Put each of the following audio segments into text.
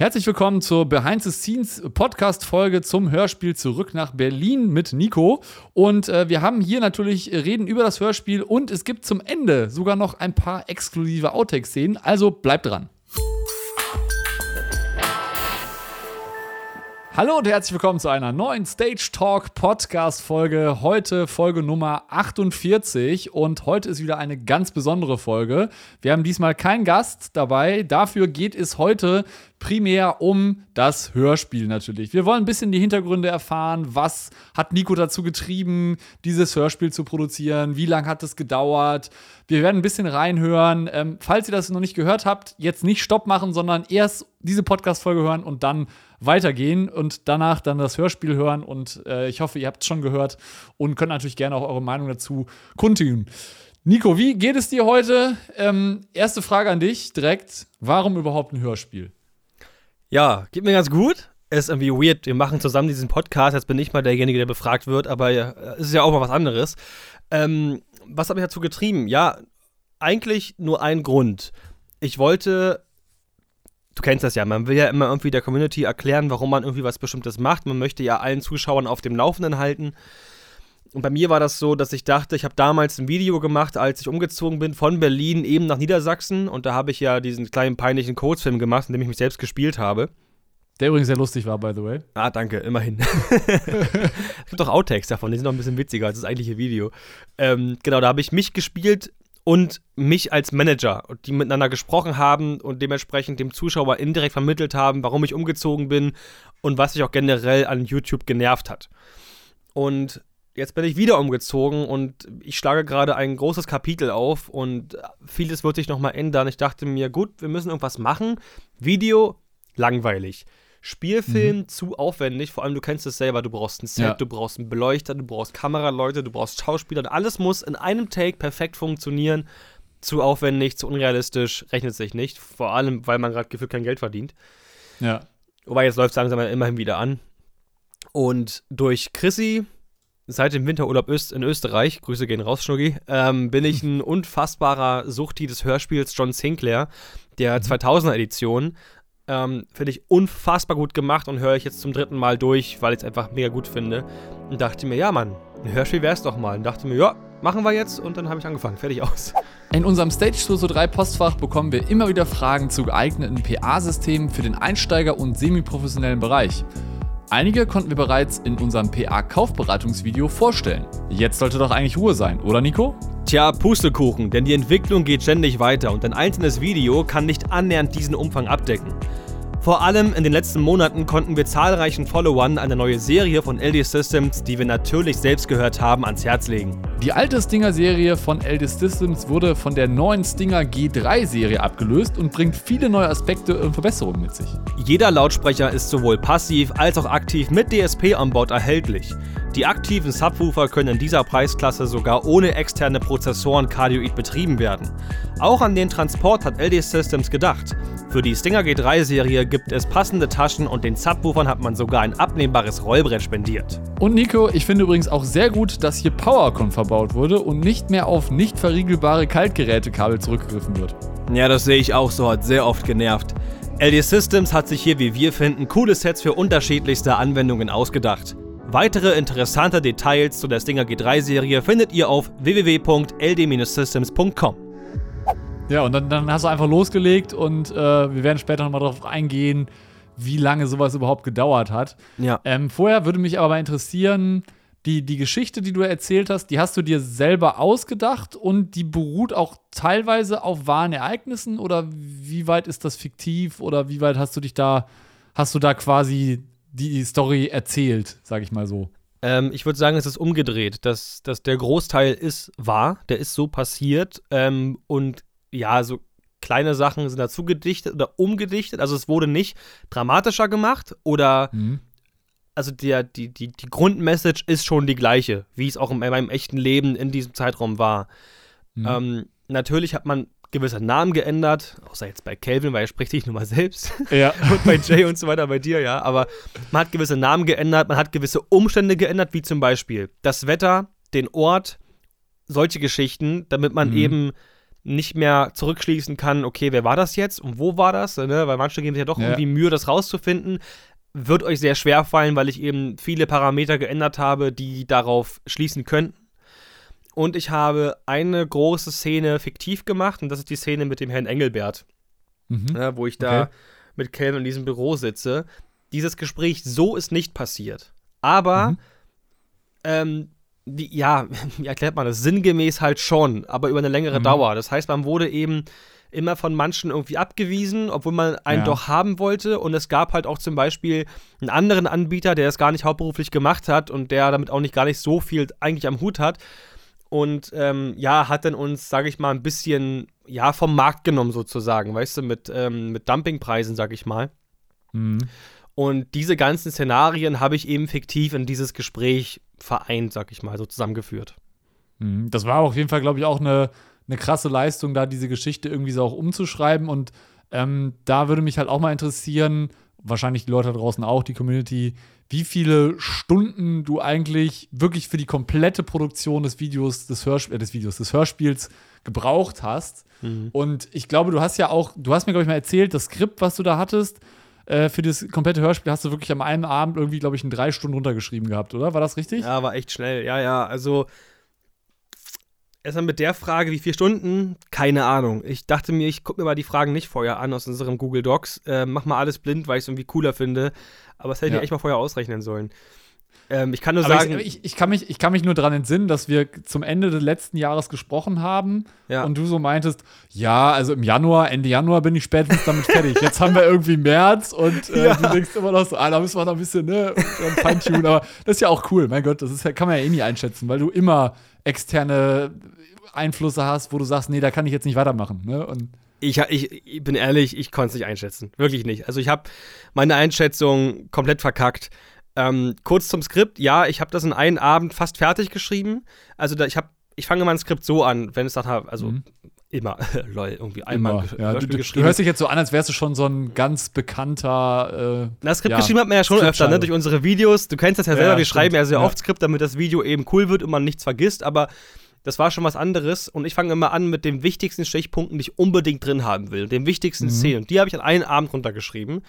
Herzlich willkommen zur Behind the Scenes Podcast Folge zum Hörspiel Zurück nach Berlin mit Nico. Und äh, wir haben hier natürlich reden über das Hörspiel und es gibt zum Ende sogar noch ein paar exklusive Outtake-Szenen. Also bleibt dran. Hallo und herzlich willkommen zu einer neuen Stage Talk Podcast Folge. Heute Folge Nummer 48 und heute ist wieder eine ganz besondere Folge. Wir haben diesmal keinen Gast dabei. Dafür geht es heute primär um das Hörspiel natürlich. Wir wollen ein bisschen die Hintergründe erfahren. Was hat Nico dazu getrieben, dieses Hörspiel zu produzieren? Wie lange hat es gedauert? Wir werden ein bisschen reinhören. Ähm, falls ihr das noch nicht gehört habt, jetzt nicht Stopp machen, sondern erst diese Podcast-Folge hören und dann weitergehen und danach dann das Hörspiel hören. Und äh, ich hoffe, ihr habt es schon gehört und könnt natürlich gerne auch eure Meinung dazu kundtun. Nico, wie geht es dir heute? Ähm, erste Frage an dich direkt. Warum überhaupt ein Hörspiel? Ja, geht mir ganz gut. Ist irgendwie weird. Wir machen zusammen diesen Podcast. Jetzt bin ich mal derjenige, der befragt wird, aber ja, es ist ja auch mal was anderes. Ähm, was hat mich dazu getrieben? Ja, eigentlich nur ein Grund. Ich wollte du kennst das ja, man will ja immer irgendwie der Community erklären, warum man irgendwie was Bestimmtes macht. Man möchte ja allen Zuschauern auf dem Laufenden halten. Und bei mir war das so, dass ich dachte, ich habe damals ein Video gemacht, als ich umgezogen bin von Berlin eben nach Niedersachsen. Und da habe ich ja diesen kleinen peinlichen Kurzfilm gemacht, in dem ich mich selbst gespielt habe. Der übrigens sehr lustig war, by the way. Ah, danke, immerhin. es gibt auch Outtakes davon, die sind noch ein bisschen witziger als das eigentliche Video. Ähm, genau, da habe ich mich gespielt und mich als Manager, die miteinander gesprochen haben und dementsprechend dem Zuschauer indirekt vermittelt haben, warum ich umgezogen bin und was mich auch generell an YouTube genervt hat. Und jetzt bin ich wieder umgezogen und ich schlage gerade ein großes Kapitel auf und vieles wird sich nochmal ändern. Ich dachte mir, gut, wir müssen irgendwas machen. Video, langweilig. Spielfilm mhm. zu aufwendig, vor allem du kennst es selber, du brauchst ein Set, ja. du brauchst einen Beleuchter, du brauchst Kameraleute, du brauchst Schauspieler und alles muss in einem Take perfekt funktionieren. Zu aufwendig, zu unrealistisch, rechnet sich nicht, vor allem, weil man gerade gefühlt kein Geld verdient. Ja. Wobei jetzt läuft es langsam immerhin wieder an. Und durch Chrissy, seit dem Winterurlaub in Österreich, Grüße gehen raus, Schnuggi, ähm, bin ich ein unfassbarer Suchti des Hörspiels John Sinclair, der 2000er-Edition. Mhm. Ähm, finde ich unfassbar gut gemacht und höre ich jetzt zum dritten Mal durch, weil ich es einfach mega gut finde. Und dachte mir, ja, Mann, ein Hörspiel wäre es doch mal. Und dachte mir, ja, machen wir jetzt. Und dann habe ich angefangen. Fertig aus. In unserem Stage Studio 3 Postfach bekommen wir immer wieder Fragen zu geeigneten PA-Systemen für den Einsteiger- und semiprofessionellen Bereich. Einige konnten wir bereits in unserem PA-Kaufberatungsvideo vorstellen. Jetzt sollte doch eigentlich Ruhe sein, oder Nico? Tja, Pustekuchen, denn die Entwicklung geht ständig weiter und ein einzelnes Video kann nicht annähernd diesen Umfang abdecken. Vor allem in den letzten Monaten konnten wir zahlreichen Followern eine neue Serie von LD Systems, die wir natürlich selbst gehört haben, ans Herz legen. Die alte Stinger-Serie von LD Systems wurde von der neuen Stinger G3-Serie abgelöst und bringt viele neue Aspekte und Verbesserungen mit sich. Jeder Lautsprecher ist sowohl passiv als auch aktiv mit DSP an Bord erhältlich. Die aktiven Subwoofer können in dieser Preisklasse sogar ohne externe Prozessoren Cardioid betrieben werden. Auch an den Transport hat LD Systems gedacht. Für die Stinger G3-Serie gibt es passende Taschen und den Subwoofern hat man sogar ein abnehmbares Rollbrett spendiert. Und Nico, ich finde übrigens auch sehr gut, dass hier PowerCon verbaut wurde und nicht mehr auf nicht verriegelbare Kaltgerätekabel zurückgegriffen wird. Ja, das sehe ich auch so, hat sehr oft genervt. LD Systems hat sich hier, wie wir finden, coole Sets für unterschiedlichste Anwendungen ausgedacht. Weitere interessante Details zu der Stinger G3-Serie findet ihr auf www.ld-systems.com. Ja, und dann, dann, hast du einfach losgelegt und äh, wir werden später nochmal darauf eingehen, wie lange sowas überhaupt gedauert hat. Ja. Ähm, vorher würde mich aber mal interessieren, die, die Geschichte, die du erzählt hast, die hast du dir selber ausgedacht und die beruht auch teilweise auf wahren Ereignissen oder wie weit ist das fiktiv oder wie weit hast du dich da, hast du da quasi die Story erzählt, sag ich mal so. Ähm, ich würde sagen, es ist umgedreht, dass, dass der Großteil ist wahr, der ist so passiert ähm, und ja, so kleine Sachen sind dazu gedichtet oder umgedichtet. Also es wurde nicht dramatischer gemacht oder mhm. also der, die, die, die Grundmessage ist schon die gleiche, wie es auch in meinem echten Leben in diesem Zeitraum war. Mhm. Ähm, natürlich hat man gewisse Namen geändert, außer jetzt bei Calvin, weil er spricht dich nur mal selbst. Ja. und bei Jay und so weiter, bei dir, ja. Aber man hat gewisse Namen geändert, man hat gewisse Umstände geändert, wie zum Beispiel das Wetter, den Ort, solche Geschichten, damit man mhm. eben nicht mehr zurückschließen kann, okay, wer war das jetzt und wo war das? Ne? Weil manche geben sich ja doch ja. irgendwie Mühe, das rauszufinden. Wird euch sehr schwer fallen, weil ich eben viele Parameter geändert habe, die darauf schließen könnten. Und ich habe eine große Szene fiktiv gemacht und das ist die Szene mit dem Herrn Engelbert, mhm. ne, wo ich da okay. mit Calvin in diesem Büro sitze. Dieses Gespräch so ist nicht passiert. Aber mhm. ähm, wie, ja, wie erklärt man das? Sinngemäß halt schon, aber über eine längere mhm. Dauer. Das heißt, man wurde eben immer von manchen irgendwie abgewiesen, obwohl man einen ja. doch haben wollte. Und es gab halt auch zum Beispiel einen anderen Anbieter, der das gar nicht hauptberuflich gemacht hat und der damit auch nicht gar nicht so viel eigentlich am Hut hat. Und ähm, ja, hat dann uns, sage ich mal, ein bisschen ja vom Markt genommen sozusagen, weißt du, mit, ähm, mit Dumpingpreisen, sag ich mal. Mhm. Und diese ganzen Szenarien habe ich eben fiktiv in dieses Gespräch vereint, sag ich mal, so zusammengeführt. Mhm. Das war auf jeden Fall, glaube ich, auch eine, eine krasse Leistung, da diese Geschichte irgendwie so auch umzuschreiben. Und ähm, da würde mich halt auch mal interessieren, wahrscheinlich die Leute da draußen auch, die Community, wie viele Stunden du eigentlich wirklich für die komplette Produktion des Videos, des, Hörsp äh, des Videos, des Hörspiels gebraucht hast. Mhm. Und ich glaube, du hast ja auch, du hast mir, glaube ich, mal erzählt, das Skript, was du da hattest, äh, für das komplette Hörspiel hast du wirklich am einen Abend irgendwie, glaube ich, in drei Stunden runtergeschrieben gehabt, oder? War das richtig? Ja, war echt schnell. Ja, ja. Also erstmal mit der Frage, wie viele Stunden? Keine Ahnung. Ich dachte mir, ich gucke mir mal die Fragen nicht vorher an aus unserem Google Docs. Äh, mach mal alles blind, weil ich es irgendwie cooler finde. Aber das hätte ja. ich echt mal vorher ausrechnen sollen. Ähm, ich kann nur Aber sagen. Ich, ich, kann mich, ich kann mich nur daran entsinnen, dass wir zum Ende des letzten Jahres gesprochen haben ja. und du so meintest, ja, also im Januar, Ende Januar bin ich spätestens damit fertig. Jetzt haben wir irgendwie März und äh, ja. du denkst immer noch so, ah, da müssen wir noch ein bisschen, ne, feintunen. Aber das ist ja auch cool, mein Gott, das ist, kann man ja eh nie einschätzen, weil du immer externe Einflüsse hast, wo du sagst, nee, da kann ich jetzt nicht weitermachen. Ne? Und ich, ich, ich bin ehrlich, ich konnte es nicht einschätzen. Wirklich nicht. Also ich habe meine Einschätzung komplett verkackt. Ähm, kurz zum Skript. Ja, ich habe das in einem Abend fast fertig geschrieben. Also da, ich habe, ich fange mein Skript so an, wenn es sagt, also mhm. immer, lol, irgendwie einmal ja, du, geschrieben. Du hörst dich jetzt so an, als wärst du schon so ein ganz bekannter. Äh, das Skript ja, geschrieben hat man ja schon öfter, ne, durch unsere Videos. Du kennst das ja selber, ja, wir stimmt. schreiben ja sehr oft Skript, damit das Video eben cool wird und man nichts vergisst, aber das war schon was anderes und ich fange immer an mit den wichtigsten Stichpunkten, die ich unbedingt drin haben will, den wichtigsten mhm. Szenen. Und die habe ich an einem Abend runtergeschrieben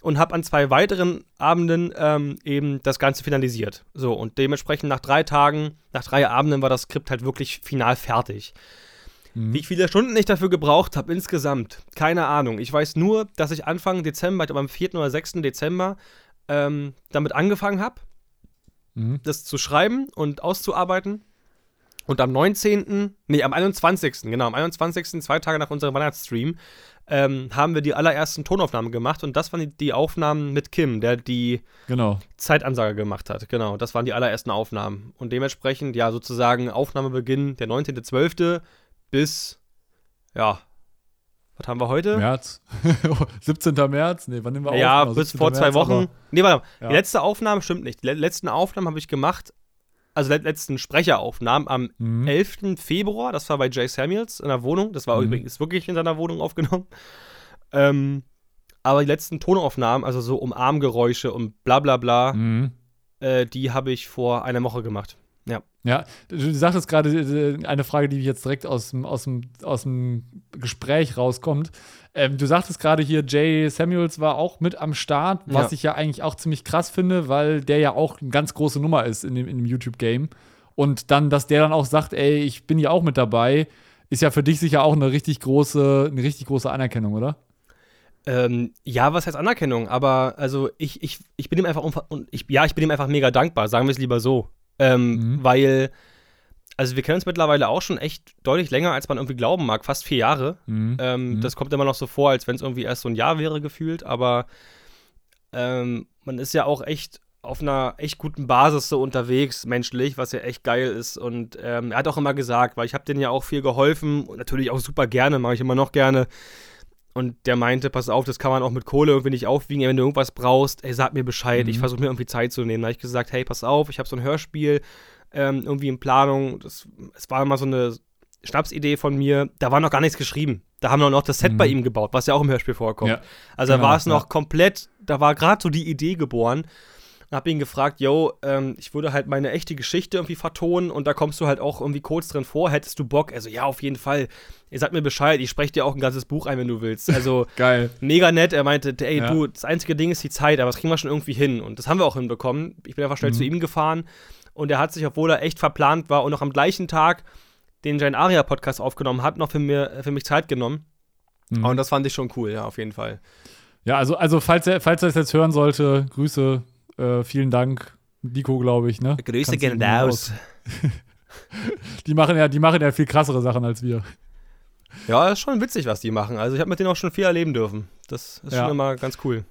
und habe an zwei weiteren Abenden ähm, eben das Ganze finalisiert. So, und dementsprechend nach drei Tagen, nach drei Abenden war das Skript halt wirklich final fertig. Mhm. Wie viele Stunden ich dafür gebraucht habe insgesamt, keine Ahnung. Ich weiß nur, dass ich Anfang Dezember, ich glaube am 4. oder 6. Dezember, ähm, damit angefangen habe, mhm. das zu schreiben und auszuarbeiten. Und am 19., nee, am 21., genau, am 21., zwei Tage nach unserem Weihnachtsstream, ähm, haben wir die allerersten Tonaufnahmen gemacht und das waren die, die Aufnahmen mit Kim, der die genau. Zeitansage gemacht hat. Genau, das waren die allerersten Aufnahmen. Und dementsprechend, ja, sozusagen Aufnahmebeginn der 19.12. bis, ja, was haben wir heute? März. 17. März? Nee, wann nehmen wir auf? Ja, genau, bis vor zwei März, Wochen. Nee, warte mal. Ja. Die letzte Aufnahme stimmt nicht. Die letzten Aufnahmen habe ich gemacht also letzten Sprecheraufnahmen am mhm. 11. Februar, das war bei Jay Samuels in der Wohnung, das war mhm. übrigens wirklich in seiner Wohnung aufgenommen. Ähm, aber die letzten Tonaufnahmen, also so Umarmgeräusche und bla bla bla, mhm. äh, die habe ich vor einer Woche gemacht. Ja. Ja, du sagtest gerade äh, eine Frage, die jetzt direkt aus dem, aus dem, aus dem Gespräch rauskommt. Ähm, du sagtest gerade hier, Jay Samuels war auch mit am Start, was ja. ich ja eigentlich auch ziemlich krass finde, weil der ja auch eine ganz große Nummer ist in dem, in dem YouTube-Game. Und dann, dass der dann auch sagt, ey, ich bin ja auch mit dabei, ist ja für dich sicher auch eine richtig große, eine richtig große Anerkennung, oder? Ähm, ja, was heißt Anerkennung? Aber also ich, ich, ich bin ihm einfach ich, ja, ich bin ihm einfach mega dankbar, sagen wir es lieber so. Ähm, mhm. Weil, also wir kennen uns mittlerweile auch schon echt deutlich länger, als man irgendwie glauben mag, fast vier Jahre. Mhm. Ähm, mhm. Das kommt immer noch so vor, als wenn es irgendwie erst so ein Jahr wäre gefühlt, aber ähm, man ist ja auch echt auf einer echt guten Basis so unterwegs, menschlich, was ja echt geil ist. Und ähm, er hat auch immer gesagt, weil ich habe denen ja auch viel geholfen und natürlich auch super gerne, mache ich immer noch gerne. Und der meinte, pass auf, das kann man auch mit Kohle irgendwie nicht aufwiegen. Wenn du irgendwas brauchst, ey, sag mir Bescheid. Mhm. Ich versuche mir irgendwie Zeit zu nehmen. Da habe ich gesagt, hey, pass auf, ich habe so ein Hörspiel ähm, irgendwie in Planung. Das, es war immer so eine Schnapsidee von mir. Da war noch gar nichts geschrieben. Da haben wir noch das Set mhm. bei ihm gebaut, was ja auch im Hörspiel vorkommt. Ja. Also genau, da war es noch ja. komplett, da war gerade so die Idee geboren. und habe ihn gefragt, yo, ähm, ich würde halt meine echte Geschichte irgendwie vertonen und da kommst du halt auch irgendwie kurz drin vor, hättest du Bock? Also ja, auf jeden Fall. Ihr sagt mir Bescheid, ich spreche dir auch ein ganzes Buch ein, wenn du willst. Also Geil. mega nett. Er meinte, ey, Ja. du, das einzige Ding ist die Zeit, aber das kriegen wir schon irgendwie hin. Und das haben wir auch hinbekommen. Ich bin einfach schnell Mhm. zu ihm gefahren und er hat sich, obwohl er echt verplant war und noch am gleichen Tag den Jane Aria Podcast aufgenommen hat, noch für, mir, für mich Zeit genommen. Mhm. Und das fand ich schon cool, ja, auf jeden Fall. Ja, also, also falls er, falls er es jetzt hören sollte, Grüße, äh, vielen Dank. Nico, glaube ich, ne? Grüße Kannst gehen raus. Die machen ja, die machen ja viel krassere Sachen als wir. Ja, ist schon witzig, was die machen. Also ich habe mit denen auch schon viel erleben dürfen. Das ist Ja. schon immer ganz cool.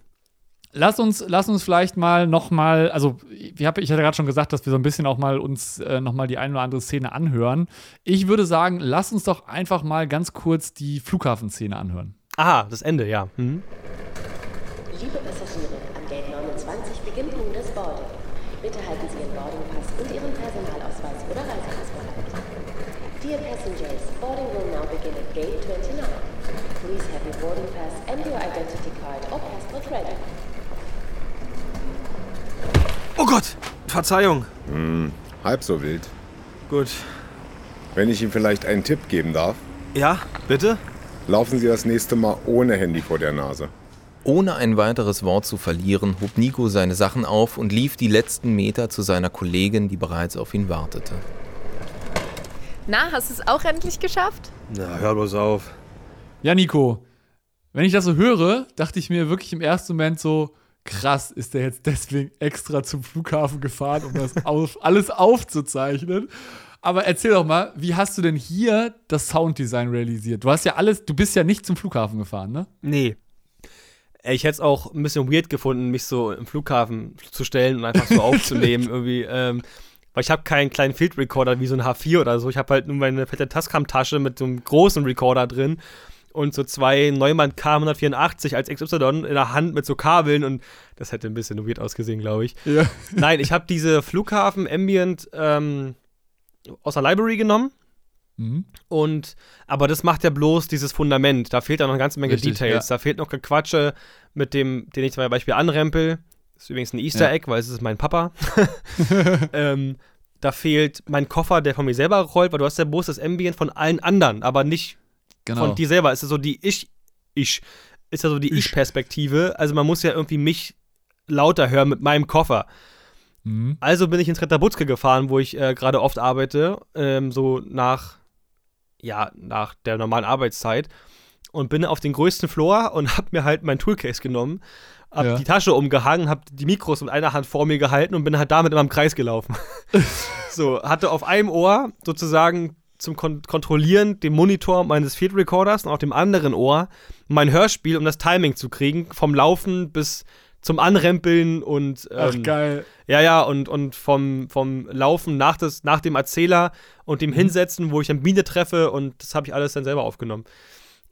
Lass uns, lass uns vielleicht mal noch mal, also ich, hab, ich hatte gerade schon gesagt, dass wir so ein bisschen auch mal uns äh, noch mal die eine oder andere Szene anhören. Ich würde sagen, lass uns doch einfach mal ganz kurz die Flughafenszene anhören. Aha, das Ende, ja. Mhm. Liebe Passagiere, am Gate 29 beginnt nun das Boarding. Bitte halten Sie Ihren Boardingpass und Ihren Personalausweis oder Reisepass bereit. Dear passengers, boarding will now begin at Gate 29. Please have your boarding pass and your identity card or passport ready. Oh Gott, Verzeihung. Halb so wild. Gut. Wenn ich Ihnen vielleicht einen Tipp geben darf, Ja, bitte? laufen Sie das nächste Mal ohne Handy vor der Nase. Ohne ein weiteres Wort zu verlieren, hob Nico seine Sachen auf und lief die letzten Meter zu seiner Kollegin, die bereits auf ihn wartete. Na, hast du es auch endlich geschafft? Na, hör bloß auf. Ja, Nico, wenn ich das so höre, dachte ich mir wirklich im ersten Moment so, krass, ist der jetzt deswegen extra zum Flughafen gefahren, um das auf, alles aufzuzeichnen. Aber erzähl doch mal, wie hast du denn hier das Sounddesign realisiert? Du hast ja alles, du bist ja nicht zum Flughafen gefahren, ne? Nee. Ey, Ich hätte es auch ein bisschen weird gefunden, mich so im Flughafen zu stellen und einfach so aufzunehmen irgendwie. Ähm, weil ich habe keinen kleinen Field Recorder wie so ein H4 oder so. Ich habe halt nur meine fette Tascam-Tasche mit so einem großen Recorder drin und so zwei Neumann K184 als XY in der Hand mit so Kabeln und das hätte ein bisschen weird ausgesehen, glaube ich. Ja. Nein, ich habe diese Flughafen Ambient ähm, aus der Library genommen. Mhm. Und, aber das macht ja bloß dieses Fundament. Da fehlt dann noch eine ganze Menge Richtig, Details. Da fehlt noch Gequatsche mit dem, den ich zum Beispiel anrempel. Das ist übrigens ein Easter Ja. Egg, weil es ist mein Papa. ähm, da fehlt mein Koffer, der von mir selber rollt, weil du hast ja bloß das Ambient von allen anderen, aber nicht Genau. von dir selber. Ist so die Ich, Ich, ist ja so die Ich. Ich-Perspektive. Also man muss ja irgendwie mich lauter hören mit meinem Koffer. Mhm. Also bin ich ins Retterbutzke gefahren, wo ich äh, gerade oft arbeite, ähm, so nach, ja, nach der normalen Arbeitszeit und bin auf den größten Floor und hab mir halt mein Toolcase genommen, hab Ja. die Tasche umgehangen, hab die Mikros mit einer Hand vor mir gehalten und bin halt damit immer im Kreis gelaufen. so, hatte auf einem Ohr sozusagen zum Kon Kontrollieren den Monitor meines Field Recorders und auf dem anderen Ohr mein Hörspiel, um das Timing zu kriegen, vom Laufen bis zum Anrempeln und Ach, ähm, geil. ja, ja, und, und vom, vom Laufen nach, des, nach dem Erzähler und Mhm. dem Hinsetzen, wo ich dann Biene treffe und das habe ich alles dann selber aufgenommen.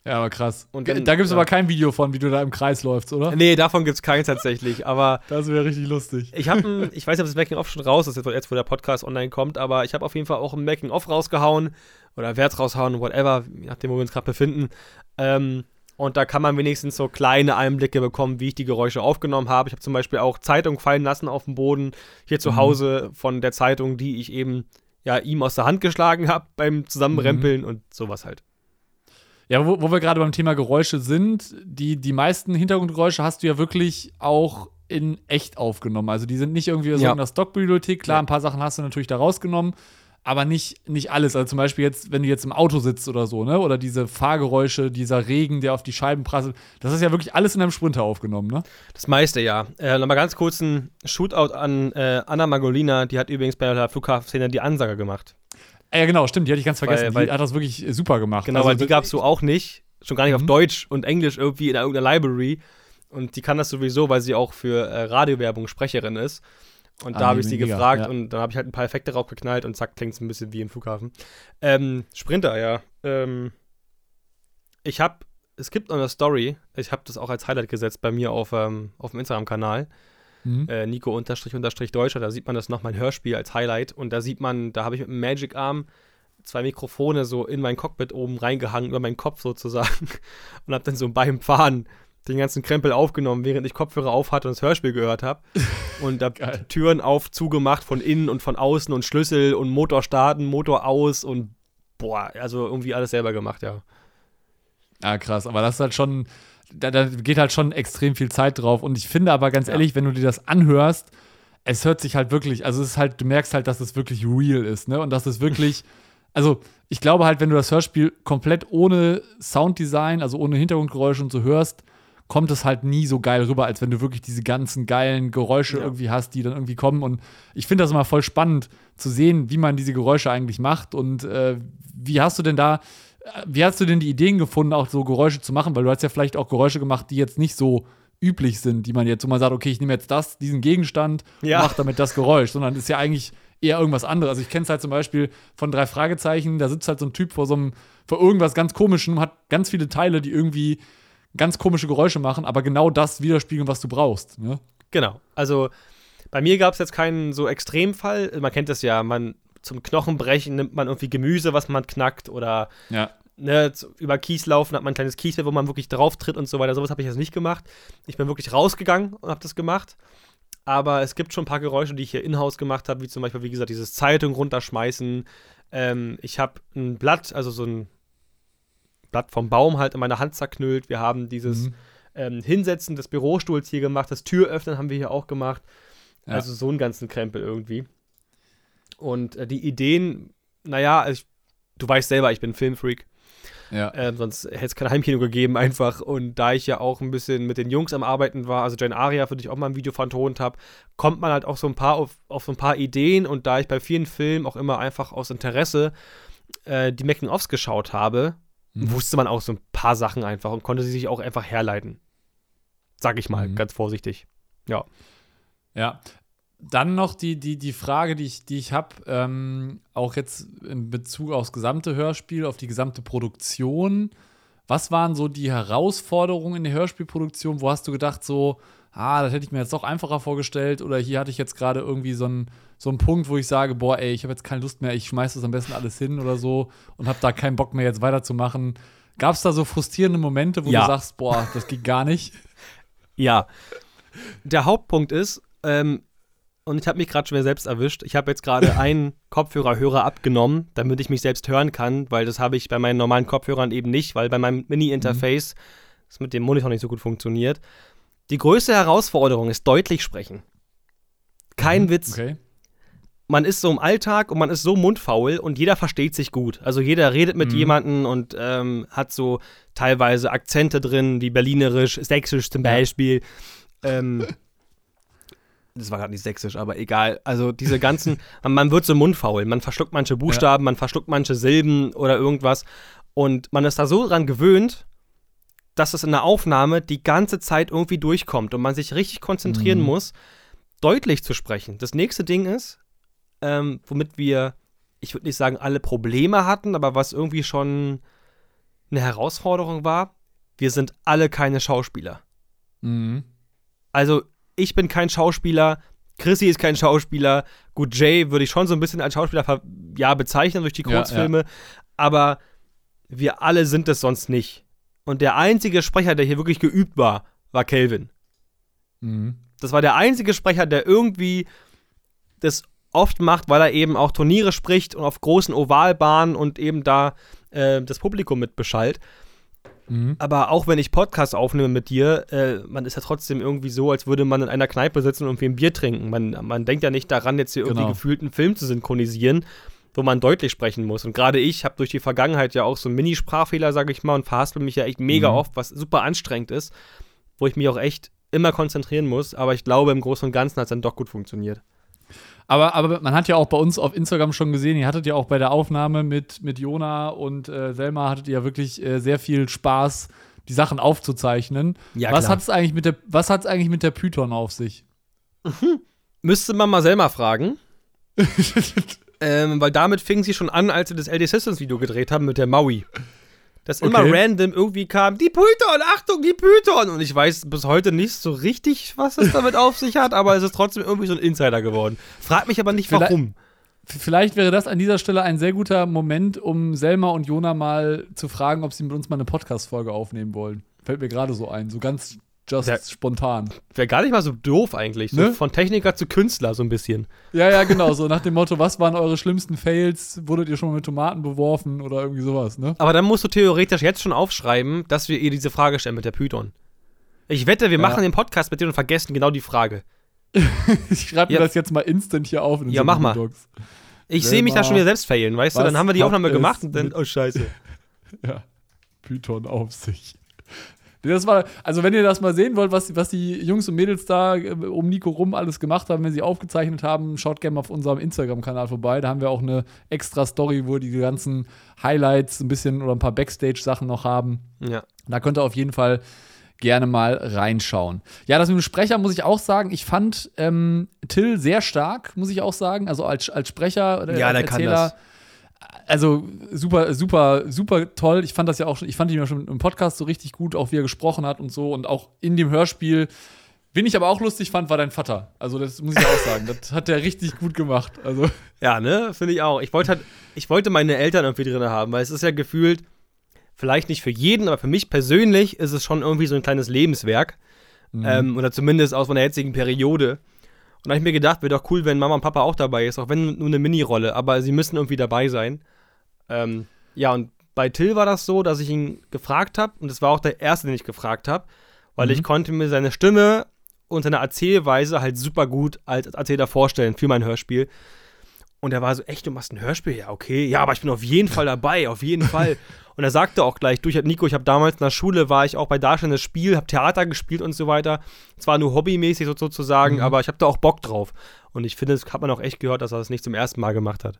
Ja, aber krass. Und dann- da gibt es ja. aber kein Video von, wie du da im Kreis läufst, oder? Nee, davon gibt es keins tatsächlich, aber Das wäre richtig lustig. ich habe ich weiß nicht, ob das Making-of schon raus ist, jetzt, wo der Podcast online kommt, aber ich habe auf jeden Fall auch ein Making-of rausgehauen oder werde raushauen, whatever, nachdem, wo wir uns gerade befinden. Ähm, und da kann man wenigstens so kleine Einblicke bekommen, wie ich die Geräusche aufgenommen habe. Ich habe zum Beispiel auch Zeitung fallen lassen auf dem Boden hier zu Mhm. Hause von der Zeitung, die ich eben ja ihm aus der Hand geschlagen habe beim Zusammenrempeln Mhm. und sowas halt. Ja, wo, wo wir gerade beim Thema Geräusche sind, die, die meisten Hintergrundgeräusche hast du ja wirklich auch in echt aufgenommen. Also die sind nicht irgendwie so Ja. in der Stockbibliothek. Klar, ein paar Sachen hast du natürlich da rausgenommen, aber nicht, nicht alles. Also zum Beispiel jetzt, wenn du jetzt im Auto sitzt oder so, ne? Oder diese Fahrgeräusche, dieser Regen, der auf die Scheiben prasselt. Das ist ja wirklich alles in einem Sprinter aufgenommen, ne? Das meiste, ja. Äh, Nochmal ganz kurz ein Shootout an äh, Anna Magolina, die hat übrigens bei der Flughafenszene die Ansage gemacht. Ja, genau, stimmt, die hatte ich ganz vergessen. Weil- die hat das wirklich super gemacht. Genau, Also, weil die gab es so auch nicht. Schon gar nicht auf Mhm. Deutsch und Englisch irgendwie in irgendeiner Library. Und die kann das sowieso, weil sie auch für äh, Radiowerbung Sprecherin ist. Und Ah, da habe ich sie mega, gefragt ja. und dann habe ich halt ein paar Effekte draufgeknallt und zack, klingt es ein bisschen wie im Flughafen. Ähm, Sprinter, ja. Ähm, ich habe, es gibt noch eine Story, ich habe das auch als Highlight gesetzt bei mir auf, ähm, auf dem Instagram-Kanal Mhm. äh, Nico unterstrich unterstrich Deutscher, da sieht man das noch mein Hörspiel als Highlight und da sieht man, da habe ich mit dem Magic Arm zwei Mikrofone so in mein Cockpit oben reingehangen, über meinen Kopf sozusagen und habe dann so beim Fahren den ganzen Krempel aufgenommen, während ich Kopfhörer auf hatte und das Hörspiel gehört habe. Und da. Türen auf, zugemacht von innen und von außen und Schlüssel und Motor starten, Motor aus und boah, also irgendwie alles selber gemacht, ja. Ja, krass, aber das ist halt schon, da, da geht halt schon extrem viel Zeit drauf. Und ich finde aber ganz ehrlich, wenn du dir das anhörst, es hört sich halt wirklich, also es ist halt, du merkst halt, dass es wirklich real ist, ne? Und dass es wirklich, also ich glaube halt, wenn du das Hörspiel komplett ohne Sounddesign, also ohne Hintergrundgeräusche und so hörst, kommt es halt nie so geil rüber, als wenn du wirklich diese ganzen geilen Geräusche Ja. irgendwie hast, die dann irgendwie kommen. Und ich finde das immer voll spannend zu sehen, wie man diese Geräusche eigentlich macht. Und äh, wie hast du denn da, wie hast du denn die Ideen gefunden, auch so Geräusche zu machen? Weil du hast ja vielleicht auch Geräusche gemacht, die jetzt nicht so üblich sind, die man jetzt so mal sagt, okay, ich nehme jetzt das, diesen Gegenstand, Ja. mach damit das Geräusch, sondern ist ja eigentlich eher irgendwas anderes. Also ich kenne es halt zum Beispiel von drei Fragezeichen, da sitzt halt so ein Typ vor so einem, vor irgendwas ganz Komischem, hat ganz viele Teile, die irgendwie ganz komische Geräusche machen, aber genau das widerspiegeln, was du brauchst. Ne? Genau. Also bei mir gab es jetzt keinen so Extremfall. Man kennt das ja, man zum Knochenbrechen nimmt man irgendwie Gemüse, was man knackt oder Ja. ne, über Kies laufen hat man ein kleines Kiesbett, wo man wirklich drauf tritt und so weiter. Sowas habe ich jetzt nicht gemacht. Ich bin wirklich rausgegangen und habe das gemacht. Aber es gibt schon ein paar Geräusche, die ich hier in-house gemacht habe, wie zum Beispiel, wie gesagt, dieses Zeitung runterschmeißen. Ähm, ich habe ein Blatt, also so ein Blatt vom Baum halt in meiner Hand zerknüllt. Wir haben dieses Mhm. ähm, Hinsetzen des Bürostuhls hier gemacht, das Türöffnen haben wir hier auch gemacht. Ja. Also so einen ganzen Krempel irgendwie. Und äh, die Ideen, naja, also ich, du weißt selber, ich bin Filmfreak. Ja. Ähm, sonst hätte es kein Heimkino gegeben einfach. Und da ich ja auch ein bisschen mit den Jungs am Arbeiten war, also Jane Aria, für die ich auch mal ein Video vertont habe, kommt man halt auch so ein paar auf, auf so ein paar Ideen. Und da ich bei vielen Filmen auch immer einfach aus Interesse äh, die Making-ofs geschaut habe, Mhm. wusste man auch so ein paar Sachen einfach und konnte sie sich auch einfach herleiten. Sag ich mal, Mhm. ganz vorsichtig. Ja. Ja. Dann noch die, die, die Frage, die ich, die ich habe, ähm, auch jetzt in Bezug aufs gesamte Hörspiel, auf die gesamte Produktion. Was waren so die Herausforderungen in der Hörspielproduktion? Wo hast du gedacht, so, ah, das hätte ich mir jetzt doch einfacher vorgestellt? Oder hier hatte ich jetzt gerade irgendwie so einen, so einen Punkt, wo ich sage, boah, ey, ich habe jetzt keine Lust mehr, ich schmeiß das am besten alles hin oder so und habe da keinen Bock mehr, jetzt weiterzumachen. Gab es da so frustrierende Momente, wo Ja. du sagst, boah, das geht gar nicht? Ja. Der Hauptpunkt ist, ähm, und ich habe mich gerade schon wieder selbst erwischt, ich habe jetzt gerade einen Kopfhörerhörer abgenommen, damit ich mich selbst hören kann, weil das habe ich bei meinen normalen Kopfhörern eben nicht, weil bei meinem Mini-Interface das mit dem Monitor nicht so gut funktioniert. Die größte Herausforderung ist deutlich sprechen. Kein Witz. Okay. man ist so im Alltag und man ist so mundfaul und jeder versteht sich gut. Also jeder redet mit Mhm. jemandem und ähm, hat so teilweise Akzente drin, wie Berlinerisch, Sächsisch zum Beispiel. Ähm, das war gerade nicht Sächsisch, aber egal. Also diese ganzen, man, wird so mundfaul. Man verschluckt manche Buchstaben, man verschluckt manche Silben oder irgendwas. Und man ist da so dran gewöhnt, dass es in der Aufnahme die ganze Zeit irgendwie durchkommt und man sich richtig konzentrieren Mhm. muss, deutlich zu sprechen. Das nächste Ding ist, ähm, womit wir, ich würde nicht sagen, alle Probleme hatten, aber was irgendwie schon eine Herausforderung war, wir sind alle keine Schauspieler. Mhm. Also, ich bin kein Schauspieler, Chrissy ist kein Schauspieler, gut, Jay würde ich schon so ein bisschen als Schauspieler ja, bezeichnen durch die Ja, Kurzfilme, aber wir alle sind es sonst nicht. Und der einzige Sprecher, der hier wirklich geübt war, war Kelvin. Mhm. Das war der einzige Sprecher, der irgendwie das oft macht, weil er eben auch Turniere spricht und auf großen Ovalbahnen und eben da äh, das Publikum mit beschallt. Mhm. Aber auch wenn ich Podcasts aufnehme mit dir, äh, man ist ja trotzdem irgendwie so, als würde man in einer Kneipe sitzen und irgendwie ein Bier trinken. Man, man denkt ja nicht daran, jetzt hier irgendwie Genau. gefühlt einen Film zu synchronisieren, wo man deutlich sprechen muss. Und gerade ich habe durch die Vergangenheit ja auch so einen Mini-Sprachfehler, sage ich mal, und verhaspel mich ja echt mega Mhm. oft, was super anstrengend ist, wo ich mich auch echt immer konzentrieren muss. Aber ich glaube, im Großen und Ganzen hat es dann doch gut funktioniert. Aber, aber man hat ja auch bei uns auf Instagram schon gesehen, ihr hattet ja auch bei der Aufnahme mit, mit Jona und äh, Selma hattet ihr ja wirklich äh, sehr viel Spaß, die Sachen aufzuzeichnen. Ja, was hat es eigentlich mit der was hat's eigentlich mit der Python auf sich? Müsste man mal selber fragen. ähm, weil damit fing sie schon an, als sie das LD Systems Video gedreht haben mit der Maui. Dass immer Okay. random irgendwie kam, die Python, Achtung, die Python. Und ich weiß bis heute nicht so richtig, was es damit auf sich hat, aber es ist trotzdem irgendwie so ein Insider geworden. Frag mich aber nicht, Vielleicht- warum. Vielleicht wäre das an dieser Stelle ein sehr guter Moment, um Selma und Jona mal zu fragen, ob sie mit uns mal eine Podcast-Folge aufnehmen wollen. Fällt mir gerade so ein. So ganz just Ja. spontan. Wäre gar nicht mal so doof eigentlich. So Ne? Von Techniker zu Künstler so ein bisschen. Ja, ja, genau. So nach dem Motto, was waren eure schlimmsten Fails? Wurdet ihr schon mal mit Tomaten beworfen oder irgendwie sowas, ne? Aber dann musst du theoretisch jetzt schon aufschreiben, dass wir ihr diese Frage stellen mit der Python. Ich wette, wir Ja. machen den Podcast mit dir und vergessen genau die Frage. Ich schreibe mir Ja. das jetzt mal instant hier auf. In Ja, mach mal. Docs. Ich sehe mich da schon wieder selbst failen, weißt du? Dann haben wir die Aufnahme gemacht und dann, oh Scheiße. Ja, Python auf sich. Das war, also wenn ihr das mal sehen wollt, was, was die Jungs und Mädels da äh, um Nico rum alles gemacht haben, wenn sie aufgezeichnet haben, schaut gerne mal auf unserem Instagram-Kanal vorbei. Da haben wir auch eine extra Story, wo die ganzen Highlights ein bisschen oder ein paar Backstage-Sachen noch haben. Ja. Da könnt ihr auf jeden Fall gerne mal reinschauen. Ja, das mit dem Sprecher muss ich auch sagen, ich fand ähm, Till sehr stark, muss ich auch sagen. Also als, als Sprecher oder Ja, als der kann Erzähler. das. Also super, super, super toll. Ich fand das ja auch schon, ich fand ihn ja schon im Podcast so richtig gut, auch wie er gesprochen hat und so. Und auch in dem Hörspiel. Wen ich aber auch lustig fand, war dein Vater. Also, das muss ich auch sagen. Das hat der richtig gut gemacht. Also, Ja, ne? Finde ich auch. Ich wollte halt, ich wollte meine Eltern irgendwie drin haben, weil es ist ja gefühlt, vielleicht nicht für jeden, aber für mich persönlich ist es schon irgendwie so ein kleines Lebenswerk. Ähm, oder zumindest aus meiner jetzigen Periode. Und da habe ich mir gedacht, wäre doch cool, wenn Mama und Papa auch dabei ist, auch wenn nur eine Mini-Rolle, aber sie müssen irgendwie dabei sein. Ähm, ja, und bei Till war das so, dass ich ihn gefragt habe, und das war auch der erste, den ich gefragt habe, weil ich konnte mir seine Stimme und seine Erzählweise halt super gut als Erzähler vorstellen für mein Hörspiel. Und er war so, echt, du machst ein Hörspiel? Ja, okay. Ja, aber ich bin auf jeden Fall dabei, auf jeden Fall. Und er sagte auch gleich, du, ich hab, Nico, ich habe damals in der Schule, war ich auch bei Darstellendes Spiel, habe Theater gespielt und so weiter. Zwar nur hobbymäßig so- sozusagen, aber ich habe da auch Bock drauf. Und ich finde, das hat man auch echt gehört, dass er das nicht zum ersten Mal gemacht hat.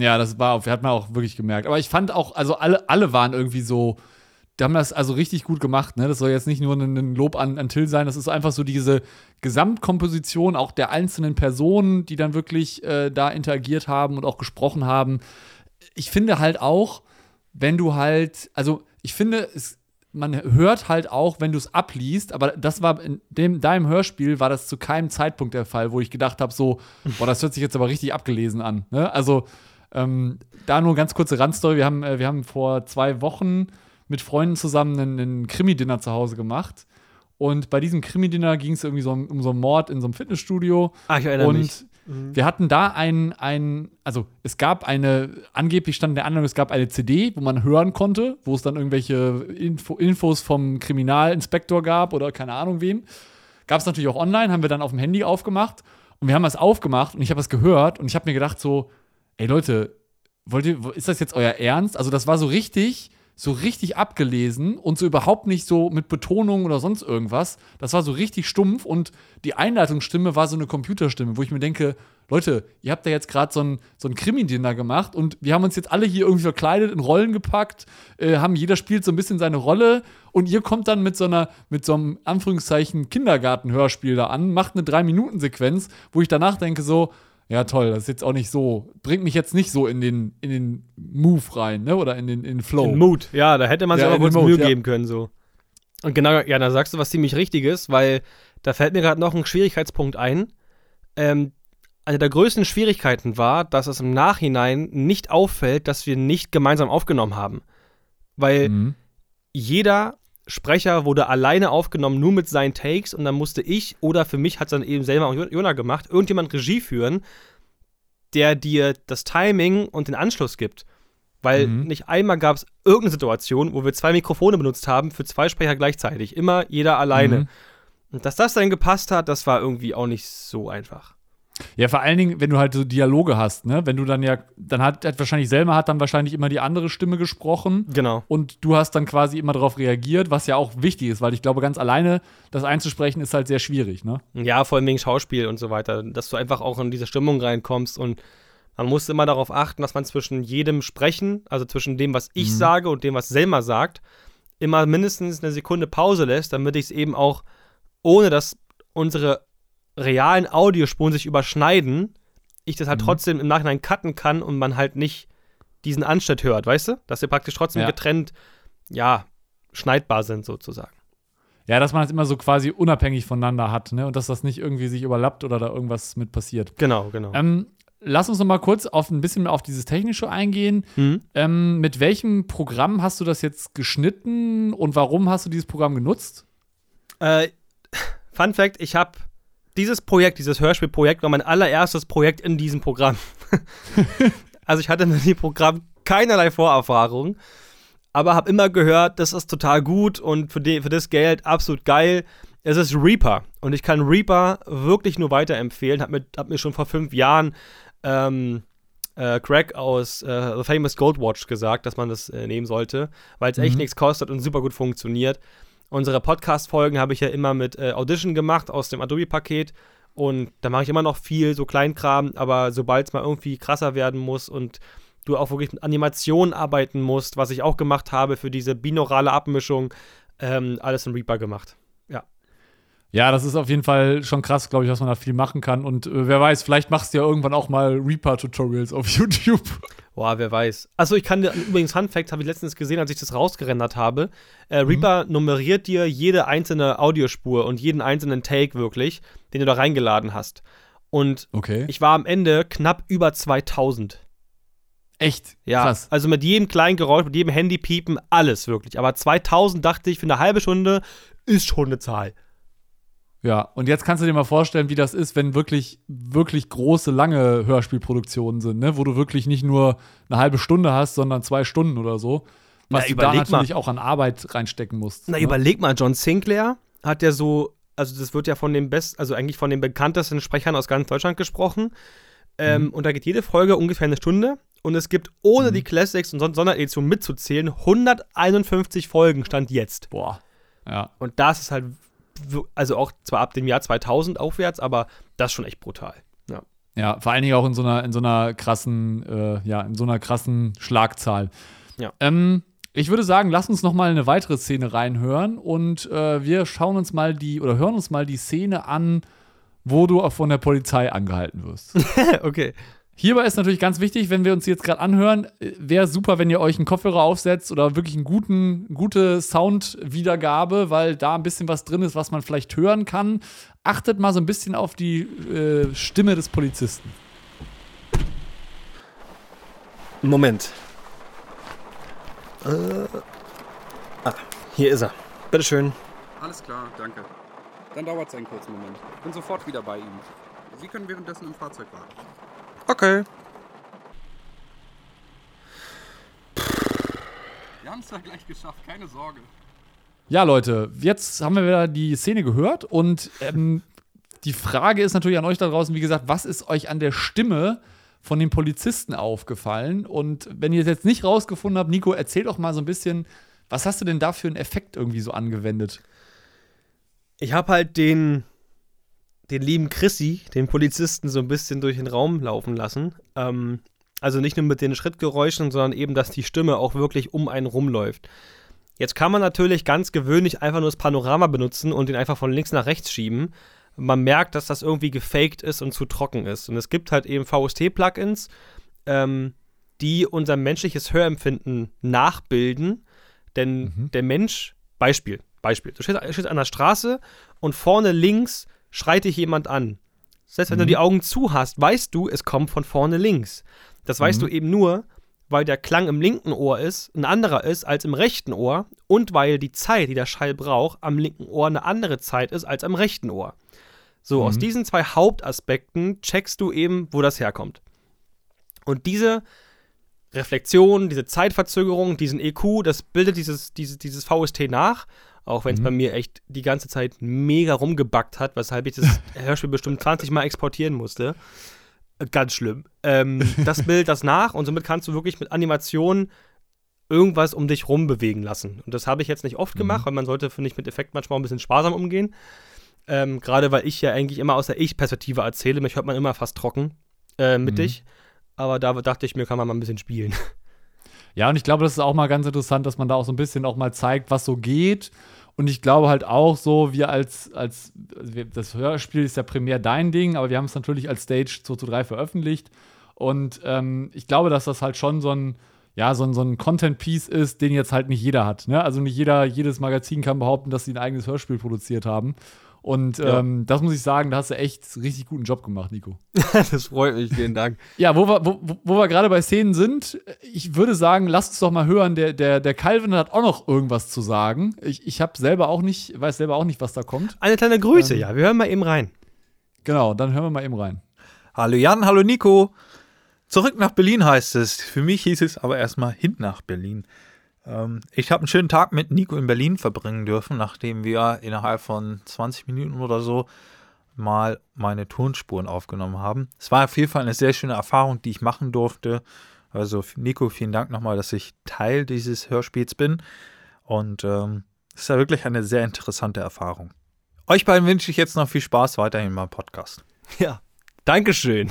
Ja, das war, hat man auch wirklich gemerkt. Aber ich fand auch, also alle, alle waren irgendwie so, die haben das also richtig gut gemacht. Ne? Das soll jetzt nicht nur ein, ein Lob an, an Till sein, das ist einfach so diese Gesamtkomposition auch der einzelnen Personen, die dann wirklich äh, da interagiert haben und auch gesprochen haben. Ich finde halt auch, wenn du halt, also ich finde, es, man hört halt auch, wenn du es abliest, aber das war in dem, deinem Hörspiel war das zu keinem Zeitpunkt der Fall, wo ich gedacht habe, so, boah, das hört sich jetzt aber richtig abgelesen an. Ne? Also, ähm, da nur ganz kurze Randstory. Wir haben, äh, wir haben vor zwei Wochen mit Freunden zusammen einen, einen Krimi-Dinner zu Hause gemacht. Und bei diesem Krimi-Dinner ging es irgendwie so um, um so einen Mord in so einem Fitnessstudio. Ah, ich erinnere und mich. wir hatten da ein, ein, also es gab eine, angeblich stand in der Anleitung, es gab eine CD, wo man hören konnte, wo es dann irgendwelche Info, Infos vom Kriminalinspektor gab oder keine Ahnung wen. Gab es natürlich auch online, haben wir dann auf dem Handy aufgemacht und wir haben das aufgemacht und ich habe das gehört und ich habe mir gedacht so, ey Leute, wollt ihr, ist das jetzt euer Ernst? Also das war so richtig, so richtig abgelesen und so überhaupt nicht so mit Betonung oder sonst irgendwas. Das war so richtig stumpf und die Einleitungsstimme war so eine Computerstimme, wo ich mir denke, Leute, ihr habt da jetzt gerade so ein, so Krimi-Dinner gemacht und wir haben uns jetzt alle hier irgendwie verkleidet, in Rollen gepackt, äh, haben jeder spielt so ein bisschen seine Rolle und ihr kommt dann mit so einer, mit so einem Anführungszeichen Kindergarten-Hörspiel da an, macht eine Drei-Minuten-Sequenz, wo ich danach denke so, ja, toll, das ist jetzt auch nicht so, bringt mich jetzt nicht so in den, in den Move rein, ne? Oder in den, in den Flow. In Mut, ja, da hätte man sich Ja, aber kurz Mut, Mühe ja. geben können, so. Und genau, ja, da sagst du was ziemlich Richtiges, weil da fällt mir gerade noch ein Schwierigkeitspunkt ein. Ähm, eine der größten Schwierigkeiten war, dass es im Nachhinein nicht auffällt, dass wir nicht gemeinsam aufgenommen haben. Weil Mhm. jeder Sprecher wurde alleine aufgenommen, nur mit seinen Takes und dann musste ich oder für mich hat es dann eben selber auch Jona gemacht, irgendjemand Regie führen, der dir das Timing und den Anschluss gibt. Weil Mhm. nicht einmal gab es irgendeine Situation, wo wir zwei Mikrofone benutzt haben für zwei Sprecher gleichzeitig. Immer jeder alleine. Mhm. Und dass das dann gepasst hat, das war irgendwie auch nicht so einfach. Ja, vor allen Dingen, wenn du halt so Dialoge hast, ne? Wenn du dann ja, dann hat, hat wahrscheinlich Selma hat dann wahrscheinlich immer die andere Stimme gesprochen. Genau. Und du hast dann quasi immer darauf reagiert, was ja auch wichtig ist, weil ich glaube, ganz alleine das einzusprechen ist halt sehr schwierig, ne? Ja, vor allem wegen Schauspiel und so weiter, dass du einfach auch in diese Stimmung reinkommst und man muss immer darauf achten, dass man zwischen jedem Sprechen, also zwischen dem, was ich sage und dem, was Selma sagt, immer mindestens eine Sekunde Pause lässt, damit ich es eben auch, ohne dass unsere realen Audiospuren sich überschneiden, ich das halt trotzdem im Nachhinein cutten kann und man halt nicht diesen Anschnitt hört, weißt du? Dass wir praktisch trotzdem Ja. getrennt, ja, schneidbar sind sozusagen. Ja, dass man es immer so quasi unabhängig voneinander hat, ne? Und dass das nicht irgendwie sich überlappt oder da irgendwas mit passiert. Genau, genau. Ähm, lass uns noch mal kurz auf ein bisschen auf dieses Technische eingehen. Mhm. Ähm, mit welchem Programm hast du das jetzt geschnitten und warum hast du dieses Programm genutzt? Äh, Fun Fact: Ich habe dieses Projekt, dieses Hörspielprojekt, war mein allererstes Projekt in diesem Programm. also ich hatte mit dem Programm keinerlei Vorerfahrung, aber habe immer gehört, das ist total gut und für, die, für das Geld absolut geil. Es ist Reaper und ich kann Reaper wirklich nur weiterempfehlen. Hab mir, hab mir schon vor fünf Jahren ähm, äh, Craig aus äh, The Famous Gold Watch gesagt, dass man das äh, nehmen sollte, weil es echt Mhm. nichts kostet und super gut funktioniert. Unsere Podcast-Folgen habe ich ja immer mit äh, Audition gemacht aus dem Adobe-Paket. Und da mache ich immer noch viel, so Kleinkram, aber sobald es mal irgendwie krasser werden muss und du auch wirklich mit Animationen arbeiten musst, was ich auch gemacht habe für diese binaurale Abmischung, ähm, alles in Reaper gemacht. Ja, das ist auf jeden Fall schon krass, glaube ich, was man da viel machen kann. Und äh, wer weiß, vielleicht machst du ja irgendwann auch mal Reaper-Tutorials auf YouTube. Boah, wer weiß. Achso, ich kann dir übrigens Fun Fact, habe ich letztens gesehen, als ich das rausgerendert habe. Äh, Reaper nummeriert dir jede einzelne Audiospur und jeden einzelnen Take wirklich, den du da reingeladen hast. Und Okay. ich war am Ende knapp über 2000. Echt? Ja, Krass. also mit jedem kleinen Geräusch, mit jedem Handypiepen, alles wirklich. Aber 2000 dachte ich, für eine halbe Stunde ist schon eine Zahl. Ja, und jetzt kannst du dir mal vorstellen, wie das ist, wenn wirklich, wirklich große, lange Hörspielproduktionen sind, ne? wo du wirklich nicht nur eine halbe Stunde hast, sondern zwei Stunden oder so. Was Na, du da überleg mal. natürlich auch an Arbeit reinstecken musst. Na, ne? überleg mal, John Sinclair hat ja so, also das wird ja von dem best, also eigentlich von den bekanntesten Sprechern aus ganz Deutschland gesprochen. Ähm, Und da geht jede Folge ungefähr eine Stunde. Und es gibt, ohne die Classics und Son- Sonderedition mitzuzählen, 151 Folgen stand jetzt. Boah. Ja. Und das ist halt, also auch zwar ab dem Jahr 2000 aufwärts, aber das ist schon echt brutal. Ja. Ja, vor allen Dingen auch in so einer, in so einer krassen, äh, ja, in so einer krassen Schlagzahl. Ja. Ähm, ich würde sagen, lass uns noch mal eine weitere Szene reinhören und äh, wir schauen uns mal die oder hören uns mal die Szene an, wo du auch von der Polizei angehalten wirst. okay. Hierbei ist natürlich ganz wichtig, wenn wir uns jetzt gerade anhören, wäre super, wenn ihr euch einen Kopfhörer aufsetzt oder wirklich einen guten, gute Soundwiedergabe, weil da ein bisschen was drin ist, was man vielleicht hören kann. Achtet mal so ein bisschen auf die äh, Stimme des Polizisten. Moment. Äh, ah, hier ist er. Bitteschön. Alles klar, danke. Dann dauert es einen kurzen Moment. Bin sofort wieder bei Ihnen. Sie können währenddessen im Fahrzeug warten. Okay. Wir haben es ja gleich geschafft, keine Sorge. Ja, Leute, jetzt haben wir wieder die Szene gehört und ähm, die Frage ist natürlich an euch da draußen, wie gesagt, was ist euch an der Stimme von den Polizisten aufgefallen? Und wenn ihr es jetzt nicht rausgefunden habt, Nico, erzähl doch mal so ein bisschen, was hast du denn da für einen Effekt irgendwie so angewendet? Ich habe halt den, den lieben Chrissy, den Polizisten, so ein bisschen durch den Raum laufen lassen. Ähm, also nicht nur mit den Schrittgeräuschen, sondern eben, dass die Stimme auch wirklich um einen rumläuft. Jetzt kann man natürlich ganz gewöhnlich einfach nur das Panorama benutzen und den einfach von links nach rechts schieben. Man merkt, dass das irgendwie gefaked ist und zu trocken ist. Und es gibt halt eben VST-Plugins, ähm, die unser menschliches Hörempfinden nachbilden. Denn der Mensch, Beispiel, Beispiel, du stehst, stehst an der Straße und vorne links schreit dich jemand an. Selbst wenn du die Augen zu hast, weißt du, es kommt von vorne links. Das weißt du eben nur, weil der Klang im linken Ohr ist, ein anderer ist als im rechten Ohr und weil die Zeit, die der Schall braucht, am linken Ohr eine andere Zeit ist als am rechten Ohr. So, aus diesen zwei Hauptaspekten checkst du eben, wo das herkommt. Und diese Reflexion, diese Zeitverzögerung, diesen EQ, das bildet dieses, dieses, dieses VST nach, auch wenn es bei mir echt die ganze Zeit mega rumgebackt hat, weshalb ich das Hörspiel bestimmt 20 Mal exportieren musste. Äh, Ganz schlimm. Ähm, das bildet das nach und somit kannst du wirklich mit Animationen irgendwas um dich rum bewegen lassen. Und das habe ich jetzt nicht oft gemacht, weil man sollte, finde ich, mit Effekt manchmal auch ein bisschen sparsam umgehen. Ähm, Gerade weil ich ja eigentlich immer aus der Ich-Perspektive erzähle. Mich hört man immer fast trocken äh, mittig. Aber da dachte ich mir, kann man mal ein bisschen spielen. Ja, und ich glaube, das ist auch mal ganz interessant, dass man da auch so ein bisschen auch mal zeigt, was so geht. Und ich glaube halt auch so, wir als, als also das Hörspiel ist ja primär dein Ding, aber wir haben es natürlich als Stage 2 zu 3 veröffentlicht. Und ähm, ich glaube, dass das halt schon so ein, ja, so ein, so ein Content-Piece ist, den jetzt halt nicht jeder hat. Ne? Also nicht jeder, jedes Magazin kann behaupten, dass sie ein eigenes Hörspiel produziert haben. Und Ja. ähm, das muss ich sagen, da hast du echt richtig guten Job gemacht, Nico. das freut mich, vielen Dank. Ja, wo wir, wo, wo- wir gerade bei Szenen sind, ich würde sagen, lasst uns doch mal hören, der, der, der Calvin hat auch noch irgendwas zu sagen. Ich, ich habe selber auch nicht, weiß selber auch nicht, was da kommt. Eine kleine Grüße, Ähm. ja. Wir hören mal eben rein. Genau, dann hören wir mal eben rein. Hallo Jan, hallo Nico. Zurück nach Berlin heißt es. Für mich hieß es aber erstmal hin nach Berlin. Ähm, ich habe einen schönen Tag mit Nico in Berlin verbringen dürfen, nachdem wir innerhalb von 20 Minuten oder so mal meine Tonspuren aufgenommen haben. Es war auf jeden Fall eine sehr schöne Erfahrung, die ich machen durfte. Also Nico, vielen Dank nochmal, dass ich Teil dieses Hörspiels bin. Und ähm, es ist ja wirklich eine sehr interessante Erfahrung. Euch beiden wünsche ich jetzt noch viel Spaß weiterhin beim Podcast. Ja. Dankeschön.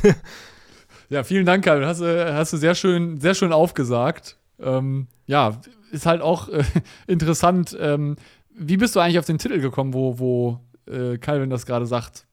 Ja, vielen Dank, Calvin. Hast, du- hast du sehr schön, sehr schön aufgesagt. Ähm, ja, ist halt auch äh, interessant. Ähm, wie bist du eigentlich auf den Titel gekommen, wo, wo äh, Calvin das gerade sagt?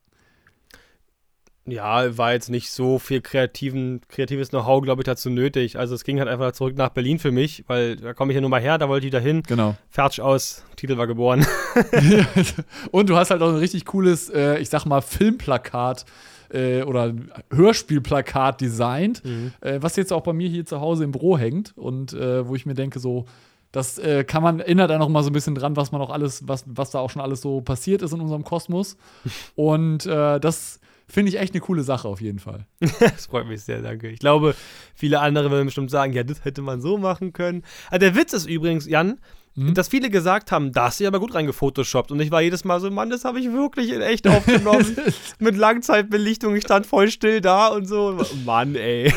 Ja, war jetzt nicht so viel kreativen, kreatives Know-how, glaube ich, dazu nötig. Also es ging halt einfach zurück nach Berlin für mich, weil da komme ich ja nur mal her, da wollte ich da hin. Genau. Fertig aus, Titel war geboren. Und du hast halt auch ein richtig cooles, äh, ich sag mal, Filmplakat äh, oder Hörspielplakat designt, äh, was jetzt auch bei mir hier zu Hause im Büro hängt und äh, wo ich mir denke, so, das äh, kann man, erinnert dann noch mal so ein bisschen dran, was man auch alles, was, was da auch schon alles so passiert ist in unserem Kosmos. und äh, das finde ich echt eine coole Sache auf jeden Fall. Das freut mich sehr, danke. Ich glaube, viele andere werden bestimmt sagen, ja, das hätte man so machen können. Also der Witz ist übrigens, Jan, dass viele gesagt haben, da hast du ja aber gut reingefotoshoppt. Und ich war jedes Mal so, Mann, das habe ich wirklich in echt aufgenommen. Mit Langzeitbelichtung, ich stand voll still da und so. Mann, ey.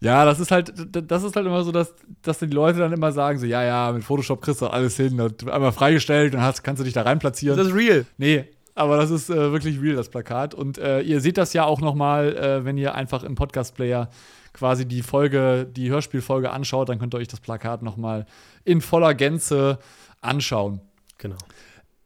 Ja, das ist halt, das ist halt immer so, dass, dass die Leute dann immer sagen, so, ja, ja, mit Photoshop kriegst du alles hin, einmal freigestellt und hast, kannst du dich da rein platzieren. Das ist real. Nee, aber das ist äh, wirklich real, das Plakat. Und äh, ihr seht das ja auch noch mal, äh, wenn ihr einfach im Podcast-Player quasi die Folge, die Hörspielfolge anschaut, dann könnt ihr euch das Plakat noch mal in voller Gänze anschauen. Genau.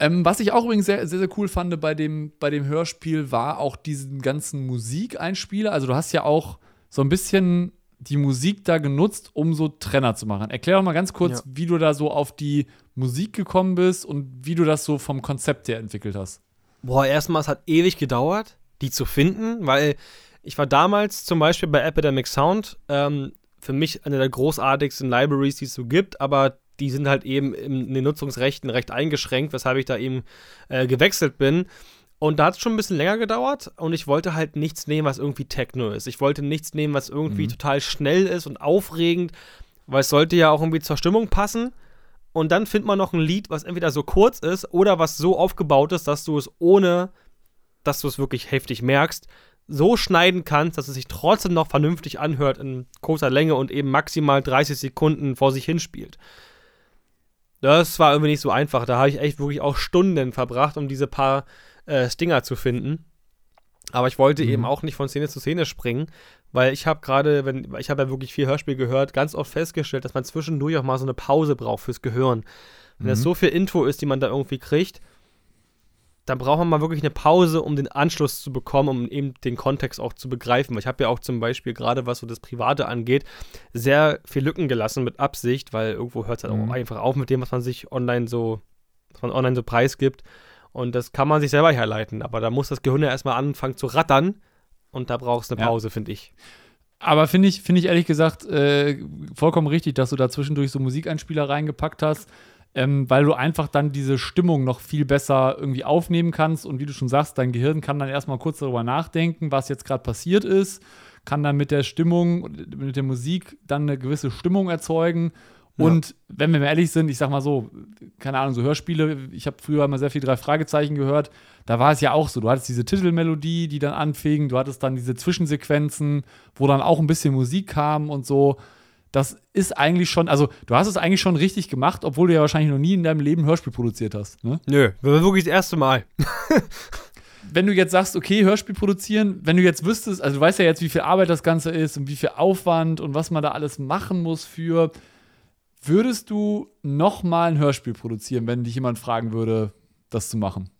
Ähm, was ich auch übrigens sehr, sehr, sehr cool fand bei dem, bei dem Hörspiel, war auch diesen ganzen Musikeinspieler. Also du hast ja auch so ein bisschen die Musik da genutzt, um so Trenner zu machen. Erklär doch mal ganz kurz, Ja. wie du da so auf die Musik gekommen bist und wie du das so vom Konzept her entwickelt hast. Boah, erstmal, es hat ewig gedauert, die zu finden, weil ich war damals zum Beispiel bei Epidemic Sound, ähm, für mich eine der großartigsten Libraries, die es so gibt, aber die sind halt eben in den Nutzungsrechten recht eingeschränkt, weshalb ich da eben äh, gewechselt bin. Und da hat es schon ein bisschen länger gedauert und ich wollte halt nichts nehmen, was irgendwie Techno ist. Ich wollte nichts nehmen, was irgendwie total schnell ist und aufregend, weil es sollte ja auch irgendwie zur Stimmung passen. Und dann findet man noch ein Lied, was entweder so kurz ist oder was so aufgebaut ist, dass du es ohne, dass du es wirklich heftig merkst, so schneiden kannst, dass es sich trotzdem noch vernünftig anhört in kurzer Länge und eben maximal 30 Sekunden vor sich hinspielt. Das war irgendwie nicht so einfach. Da habe ich echt wirklich auch Stunden verbracht, um diese paar äh, Stinger zu finden. Aber ich wollte eben auch nicht von Szene zu Szene springen, weil ich habe gerade, wenn ich habe ja wirklich viel Hörspiel gehört, ganz oft festgestellt, dass man zwischendurch auch mal so eine Pause braucht fürs Gehirn. Wenn das so viel Info ist, die man da irgendwie kriegt, dann braucht man mal wirklich eine Pause, um den Anschluss zu bekommen, um eben den Kontext auch zu begreifen. Weil ich habe ja auch zum Beispiel gerade, was so das Private angeht, sehr viel Lücken gelassen mit Absicht, weil irgendwo hört es halt auch einfach auf mit dem, was man sich online so, was man online so preisgibt. Und das kann man sich selber herleiten. Aber da muss das Gehirn ja erstmal anfangen zu rattern. Und da brauchst du eine Ja. Pause, finde ich. Aber finde ich, finde ich ehrlich gesagt äh, vollkommen richtig, dass du da zwischendurch so Musikeinspieler reingepackt hast, ähm, weil du einfach dann diese Stimmung noch viel besser irgendwie aufnehmen kannst. Und wie du schon sagst, dein Gehirn kann dann erstmal kurz darüber nachdenken, was jetzt gerade passiert ist, kann dann mit der Stimmung, mit der Musik dann eine gewisse Stimmung erzeugen. Und wenn wir mal ehrlich sind, ich sag mal so, keine Ahnung, so Hörspiele, ich habe früher immer sehr viel drei Fragezeichen gehört, da war es ja auch so, du hattest diese Titelmelodie, die dann anfing, du hattest dann diese Zwischensequenzen, wo dann auch ein bisschen Musik kam und so. Das ist eigentlich schon, also du hast es eigentlich schon richtig gemacht, obwohl du ja wahrscheinlich noch nie in deinem Leben Hörspiel produziert hast. Ne? Nö, das war wirklich das erste Mal. Wenn du jetzt sagst, okay, Hörspiel produzieren, wenn du jetzt wüsstest, also du weißt ja jetzt, wie viel Arbeit das Ganze ist und wie viel Aufwand und was man da alles machen muss für, würdest du noch mal ein Hörspiel produzieren, wenn dich jemand fragen würde, das zu machen?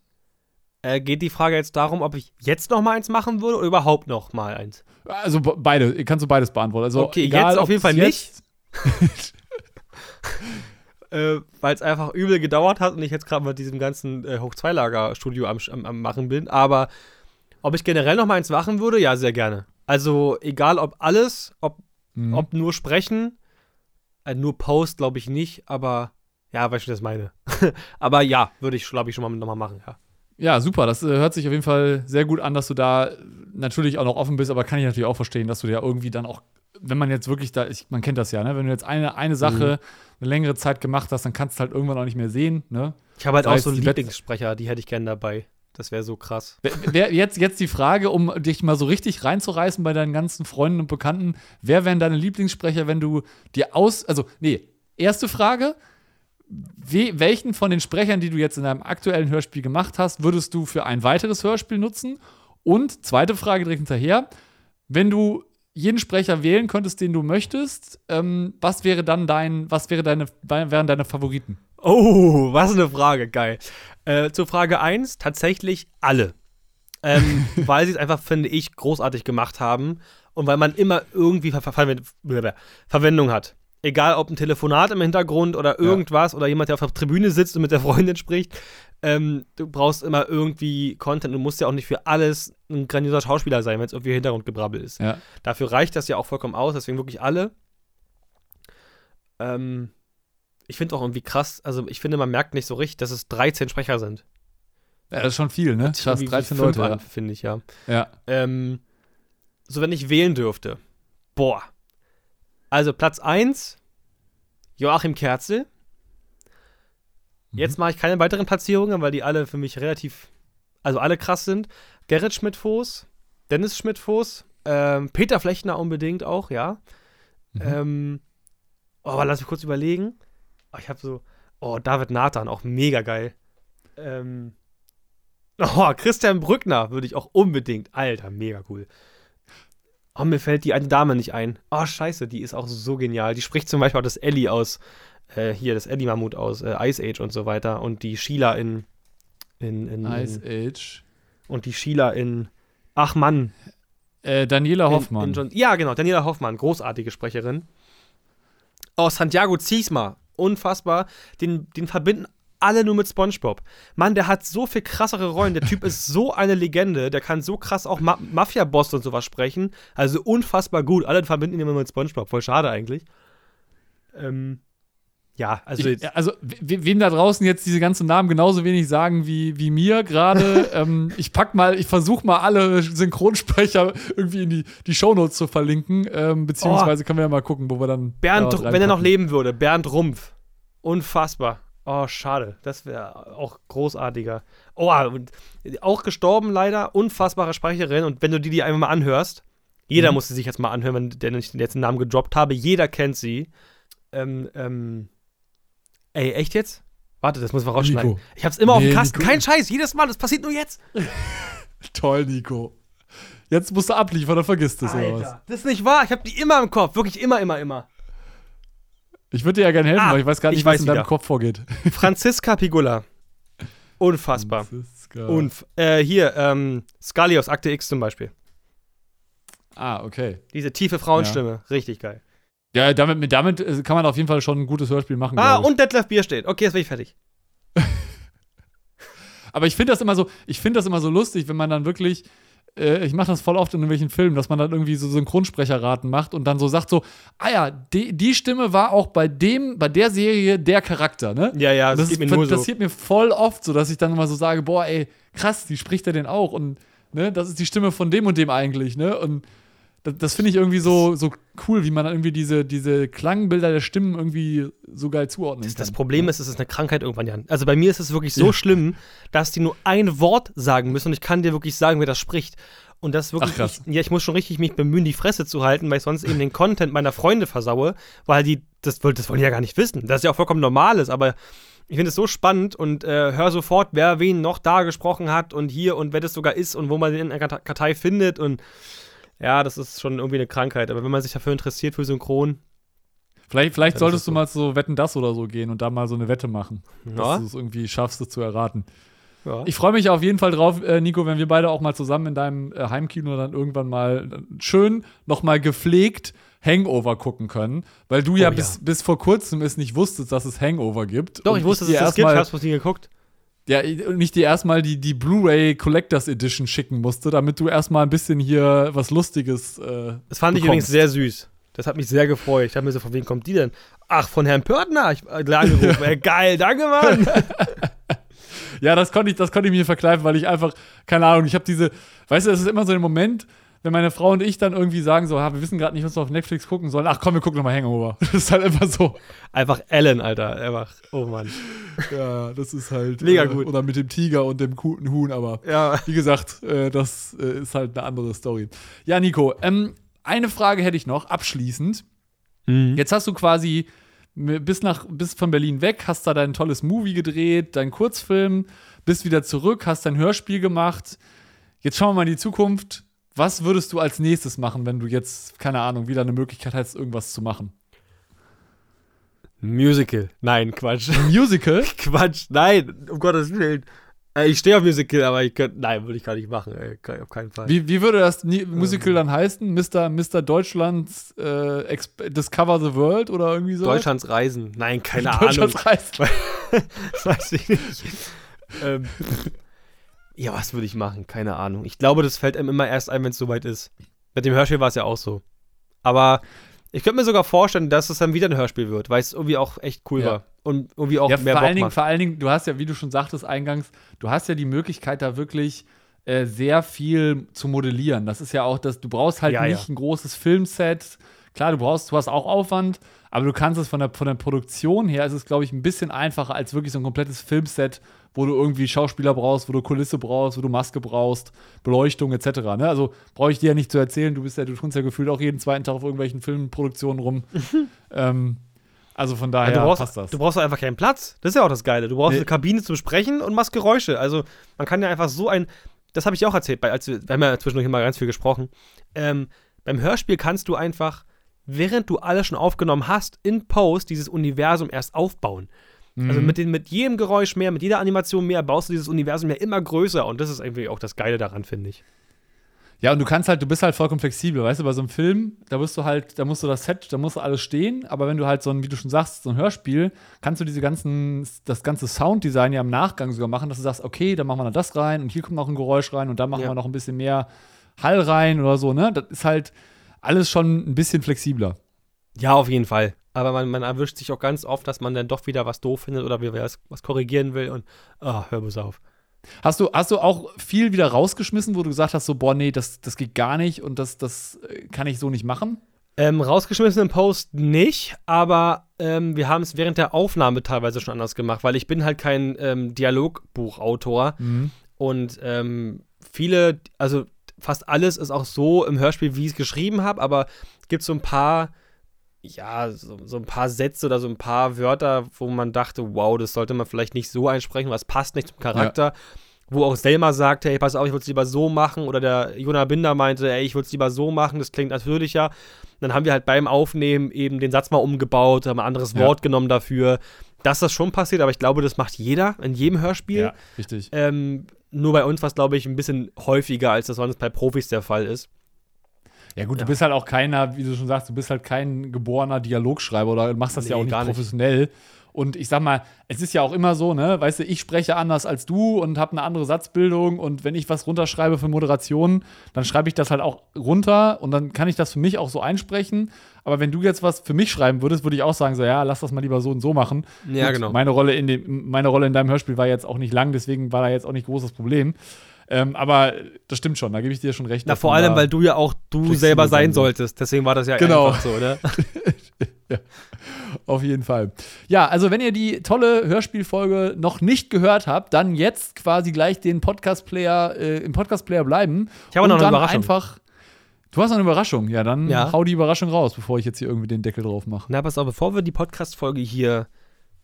Äh, geht die Frage jetzt darum, ob ich jetzt noch mal eins machen würde oder überhaupt noch mal eins? Also be- beide, kannst du beides beantworten. Also Okay, egal, jetzt auf jeden Fall jetzt- äh, weil es einfach übel gedauert hat und ich jetzt gerade mit diesem ganzen äh, Hoch-2-Lager-Studio am, am, am machen bin. Aber ob ich generell noch mal eins machen würde, ja, sehr gerne. Also egal ob alles, ob, Mhm. ob nur sprechen, äh, nur Post glaube ich nicht, aber ja, weißt du, was ich das meine. aber ja, würde ich, glaube ich, schon mal noch mal machen, ja. Ja, super. Das äh, hört sich auf jeden Fall sehr gut an, dass du da natürlich auch noch offen bist, aber kann ich natürlich auch verstehen, dass du ja irgendwie dann auch, wenn man jetzt wirklich da, ich, man kennt das ja, ne? Wenn du jetzt eine, eine Sache eine längere Zeit gemacht hast, dann kannst du halt irgendwann auch nicht mehr sehen, ne? Ich habe halt Das auch so Wett- Lieblingssprecher, die hätte ich gerne dabei. Das wäre so krass. Wer, jetzt, jetzt die Frage, um dich mal so richtig reinzureißen bei deinen ganzen Freunden und Bekannten. Wer wären deine Lieblingssprecher, wenn du dir aus. Also, nee, erste Frage. We, welchen von den Sprechern, die du jetzt in deinem aktuellen Hörspiel gemacht hast, würdest du für ein weiteres Hörspiel nutzen? Und zweite Frage direkt hinterher. Wenn du jeden Sprecher wählen könntest, den du möchtest, ähm, was wäre dann dein, was wäre deine, wären deine Favoriten? Oh, was eine Frage, geil. Äh, zur Frage 1, tatsächlich alle. Ähm, weil sie es einfach, finde ich, großartig gemacht haben und weil man immer irgendwie Ver Ver Ver Verwendung hat. Egal ob ein Telefonat im Hintergrund oder irgendwas oder jemand, der auf der Tribüne sitzt und mit der Freundin spricht. Ähm, du brauchst immer irgendwie Content. Du musst ja auch nicht für alles ein grandioser Schauspieler sein, wenn es irgendwie Hintergrundgebrabbel ist. Ja. Dafür reicht das ja auch vollkommen aus, deswegen wirklich alle. Ähm, ich finde auch irgendwie krass, also ich finde, man merkt nicht so richtig, dass es 13 Sprecher sind. Ja, das ist schon viel, ne? Wie 13 fünf Leute. an, finde ich, ja. Ja. ja. Ähm, so, wenn ich wählen dürfte. Boah. Also Platz 1, Joachim Kerzel. Jetzt mache ich keine weiteren Platzierungen, weil die alle für mich relativ, also alle krass sind. Gerrit Schmidt-Foß, Dennis Schmidt-Foß, ähm, Peter Flechner unbedingt auch, ja. Ähm, oh, aber lass mich kurz überlegen. Oh, ich habe so, oh, David Nathan, auch mega geil. Ähm, oh, Christian Brückner würde ich auch unbedingt, Alter, mega cool. Oh, mir fällt die eine Dame nicht ein. Oh, scheiße, die ist auch so genial. Die spricht zum Beispiel auch das Ellie aus, äh, hier, das Ellie-Mammut aus äh, Ice Age und so weiter. Und die Sheila in, in, in, Ice in Age. und die Sheila in, ach Mann, Äh, Daniela Hoffmann. In, John, ja, genau, Daniela Hoffmann, großartige Sprecherin. Oh, Santiago Ziesma, unfassbar. Den, den verbinden alle nur mit Spongebob. Mann, der hat so viel krassere Rollen. Der Typ ist so eine Legende. Der kann so krass auch Ma Mafia-Boss und sowas sprechen. Also unfassbar gut. Alle verbinden ihn immer mit Spongebob. Voll schade eigentlich. Ähm, ja, also ich, also we wem da draußen jetzt diese ganzen Namen genauso wenig sagen wie, wie mir gerade. ähm, ich pack mal, ich versuche mal alle Synchronsprecher irgendwie in die, die Shownotes zu verlinken. Ähm, beziehungsweise können wir ja mal gucken, wo wir dann. Bernd, wenn er noch leben würde, Bernd Rumpf. Unfassbar. Oh, schade. Das wäre auch großartiger. Oh, und auch gestorben leider. Unfassbare Sprecherin. Und wenn du die, die einmal mal anhörst, jeder Mhm. muss sie sich jetzt mal anhören, wenn nicht jetzt einen Namen gedroppt habe. Jeder kennt sie. Ähm, ähm. Ey, echt jetzt? Warte, das muss man rausschneiden. Nico. Ich hab's immer auf Nee, dem Kasten. Nico. Kein Scheiß. Jedes Mal. Das passiert nur jetzt. Toll, Nico. Jetzt musst du abliefern, dann vergisst es oder was. Das ist nicht wahr. Ich hab die immer im Kopf. Wirklich immer, immer, immer. Ich würde dir ja gerne helfen, Ah, aber ich weiß gar nicht, ich was in deinem. Kopf vorgeht. Franziska Pigula. Unfassbar. Franziska. Und äh, hier, ähm, Scully aus Akte X zum Beispiel. Ah, okay. Diese tiefe Frauenstimme. Richtig geil. Ja, damit, mit- damit äh, kann man auf jeden Fall schon ein gutes Hörspiel machen. Ah, und Detlef Bier steht. Okay, jetzt bin ich fertig. Aber ich finde das immer so, ich finde das immer so lustig, wenn man dann wirklich, ich mache das voll oft in irgendwelchen Filmen, dass man dann irgendwie so Synchronsprecherraten macht und dann so sagt so, ah ja, die, die Stimme war auch bei dem, bei der Serie der Charakter, ne? Ja, ja, das, das geht mir ist- nur so. passiert mir voll oft so, dass ich dann immer so sage, boah, ey, krass, die spricht er denn auch und ne, das ist die Stimme von dem und dem eigentlich, ne? Und das, das finde ich irgendwie so, so cool, wie man irgendwie diese, diese Klangbilder der Stimmen irgendwie so geil zuordnen Das, kann. das Problem ist, es ist eine Krankheit irgendwann, Jan. Also bei mir ist es wirklich so schlimm, dass die nur ein Wort sagen müssen und ich kann dir wirklich sagen, wer das spricht. Und das ist wirklich, Ach, krass. Ich, ja, ich muss schon richtig mich bemühen, die Fresse zu halten, weil ich sonst eben den Content meiner Freunde versaue, weil die, das, das wollen die ja gar nicht wissen. Das ist ja auch vollkommen normal ist, aber ich finde es so spannend und äh, hör sofort, wer wen noch da gesprochen hat und hier und wer das sogar ist und wo man den in der Karte- Kartei findet und ja, das ist schon irgendwie eine Krankheit. Aber wenn man sich dafür interessiert für Synchron, Vielleicht, vielleicht Ja, solltest du so. mal zu Wetten das oder so gehen und da mal so eine Wette machen. Ja. Dass du es irgendwie schaffst, es zu erraten. ja. Ich freue mich auf jeden Fall drauf, äh, Nico, wenn wir beide auch mal zusammen in deinem äh, Heimkino dann irgendwann mal äh, schön nochmal gepflegt Hangover gucken können, weil du ja, Oh ja. bis, bis vor kurzem es nicht wusstest, dass es Hangover gibt. Doch, ich wusste, dass es das gibt, erstmal- hast du nie geguckt. Ja, und nicht dir erstmal die, die Blu-ray Collectors Edition schicken musste, damit du erstmal ein bisschen hier was Lustiges. Äh, Das fand ich übrigens bekommst. sehr süß. Das hat mich sehr gefreut. Ich dachte mir so, von wem kommt die denn? Ach, von Herrn Pörtner. Ich äh, angerufen. Ey, geil, danke, Mann. Ja, das konnte ich, das konnte ich mir verkneifen, weil ich einfach, keine Ahnung, ich habe diese, weißt du, es ist immer so ein Moment, wenn meine Frau und ich dann irgendwie sagen so, wir wissen gerade nicht, was wir auf Netflix gucken sollen. Ach komm, wir gucken nochmal Hangover. Das ist halt immer so. Einfach Ellen, Alter. Einfach, oh Mann. Ja, das ist halt. Mega äh, gut. Oder mit dem Tiger und dem guten Huhn, aber Ja. wie gesagt, äh, das äh, ist halt eine andere Story. Ja, Nico, ähm, eine Frage hätte ich noch, abschließend. Mhm. Jetzt hast du quasi m- bis, nach, bis von Berlin weg, hast da dein tolles Movie gedreht, dein Kurzfilm, bist wieder zurück, hast dein Hörspiel gemacht. Jetzt schauen wir mal in die Zukunft. Was würdest du als nächstes machen, wenn du jetzt, keine Ahnung, wieder eine Möglichkeit hättest, irgendwas zu machen? Musical. Nein, Quatsch. Musical? Quatsch. Nein, um Gottes Willen. Äh, Ich stehe auf Musical, aber ich könnte. Nein, würde ich gar nicht machen. Ey. Auf keinen Fall. Wie, wie würde das Ni- Musical dann heißen? Mr. Mr. Deutschland äh, Discover the World oder irgendwie so? Deutschlands Reisen. Nein, keine Ahnung. Deutschlands Reisen. Das weiß ich nicht. ähm, ja, was würde ich machen? Keine Ahnung. Ich glaube, das fällt einem immer erst ein, wenn es soweit ist. Mit dem Hörspiel war es ja auch so. Aber ich könnte mir sogar vorstellen, dass es dann wieder ein Hörspiel wird, weil es irgendwie auch echt cool Ja. war. Und irgendwie auch Ja, mehr vor Bock allen, Dingen, macht. vor allen Dingen, du hast ja, wie du schon sagtest eingangs, du hast ja die Möglichkeit, da wirklich äh, sehr viel zu modellieren. Das ist ja auch das, du brauchst halt Ja, nicht ein großes Filmset. Klar, du brauchst, du hast auch Aufwand, aber du kannst es von der, von der Produktion her, ist es, glaube ich, ein bisschen einfacher als wirklich so ein komplettes Filmset, wo du irgendwie Schauspieler brauchst, wo du Kulisse brauchst, wo du Maske brauchst, Beleuchtung etc. Ne? Also brauche ich dir ja nicht zu erzählen, du bist ja, du tust ja gefühlt auch jeden zweiten Tag auf irgendwelchen Filmproduktionen rum. ähm, also von daher Ja, du, brauchst, passt das. du brauchst einfach keinen Platz. Das ist ja auch das Geile. Du brauchst Nee. eine Kabine zum Sprechen und machst Geräusche. Also man kann ja einfach so ein. Das habe ich auch erzählt, bei, als wir, wir haben ja zwischendurch immer ganz viel gesprochen. Ähm, beim Hörspiel kannst du einfach, während du alles schon aufgenommen hast, in Post dieses Universum erst aufbauen. Mhm. Also mit, den, mit jedem Geräusch mehr, mit jeder Animation mehr, baust du dieses Universum ja immer größer. Und das ist irgendwie auch das Geile daran, finde ich. Ja, und du kannst halt, du bist halt vollkommen flexibel, weißt du, bei so einem Film, da bist du halt, da musst du das Set, da muss alles stehen, aber wenn du halt so ein, wie du schon sagst, so ein Hörspiel, kannst du diese ganzen, das ganze Sounddesign ja im Nachgang sogar machen, dass du sagst, okay, dann machen wir noch das rein und hier kommt noch ein Geräusch rein und dann machen Ja. wir noch ein bisschen mehr Hall rein oder so, ne? Das ist halt alles schon ein bisschen flexibler. Ja, auf jeden Fall. Aber man, man erwischt sich auch ganz oft, dass man dann doch wieder was doof findet oder was, was korrigieren will und ah, hör bloß auf. Hast du, hast du auch viel wieder rausgeschmissen, wo du gesagt hast, so, boah, nee, das, das geht gar nicht und das, das äh, kann ich so nicht machen? Ähm, rausgeschmissen im Post nicht, aber ähm, wir haben es während der Aufnahme teilweise schon anders gemacht, weil ich bin halt kein ähm, Dialogbuchautor und ähm, viele, also fast alles ist auch so im Hörspiel, wie ich es geschrieben habe, aber es gibt so ein paar, ja, so, so ein paar Sätze oder so ein paar Wörter, wo man dachte, wow, das sollte man vielleicht nicht so einsprechen, was passt nicht zum Charakter. Wo auch Selma sagte, hey, pass auf, ich würde es lieber so machen. Oder der Jonah Binder meinte, ey, ich würde es lieber so machen, das klingt natürlicher. Dann haben wir halt beim Aufnehmen eben den Satz mal umgebaut, haben ein anderes Ja. Wort genommen dafür. Dass das schon passiert, aber ich glaube, das macht jeder in jedem Hörspiel. richtig. Ähm, nur bei uns war es, glaube ich, ein bisschen häufiger, als das sonst bei Profis der Fall ist. Ja gut, Ja. du bist halt auch keiner, wie du schon sagst, du bist halt kein geborener Dialogschreiber oder machst das ja Nee, auch nicht gar nicht. professionell. Und ich sag mal, es ist ja auch immer so, ne, weißt du, ich spreche anders als du und habe eine andere Satzbildung und wenn ich was runterschreibe für Moderationen, dann schreibe ich das halt auch runter und dann kann ich das für mich auch so einsprechen. Aber wenn du jetzt was für mich schreiben würdest, würde ich auch sagen, so, ja, lass das mal lieber so und so machen. Ja, Gut, genau. Meine Rolle, in dem, meine Rolle in deinem Hörspiel war jetzt auch nicht lang, deswegen war da jetzt auch nicht großes Problem. Ähm, aber das stimmt schon, da gebe ich dir schon recht. Na, vor allem, weil du ja auch du selber sein sein soll. solltest. Deswegen war das ja Genau. einfach so, ne? Auf jeden Fall. Ja, also wenn ihr die tolle Hörspielfolge noch nicht gehört habt, dann jetzt quasi gleich den Podcast-Player, äh, im Podcast-Player bleiben. Ich habe noch eine dann Überraschung. einfach. Du hast noch eine Überraschung, ja, dann Ja. hau die Überraschung raus, bevor ich jetzt hier irgendwie den Deckel drauf mache. Na, pass auf, bevor wir die Podcast-Folge hier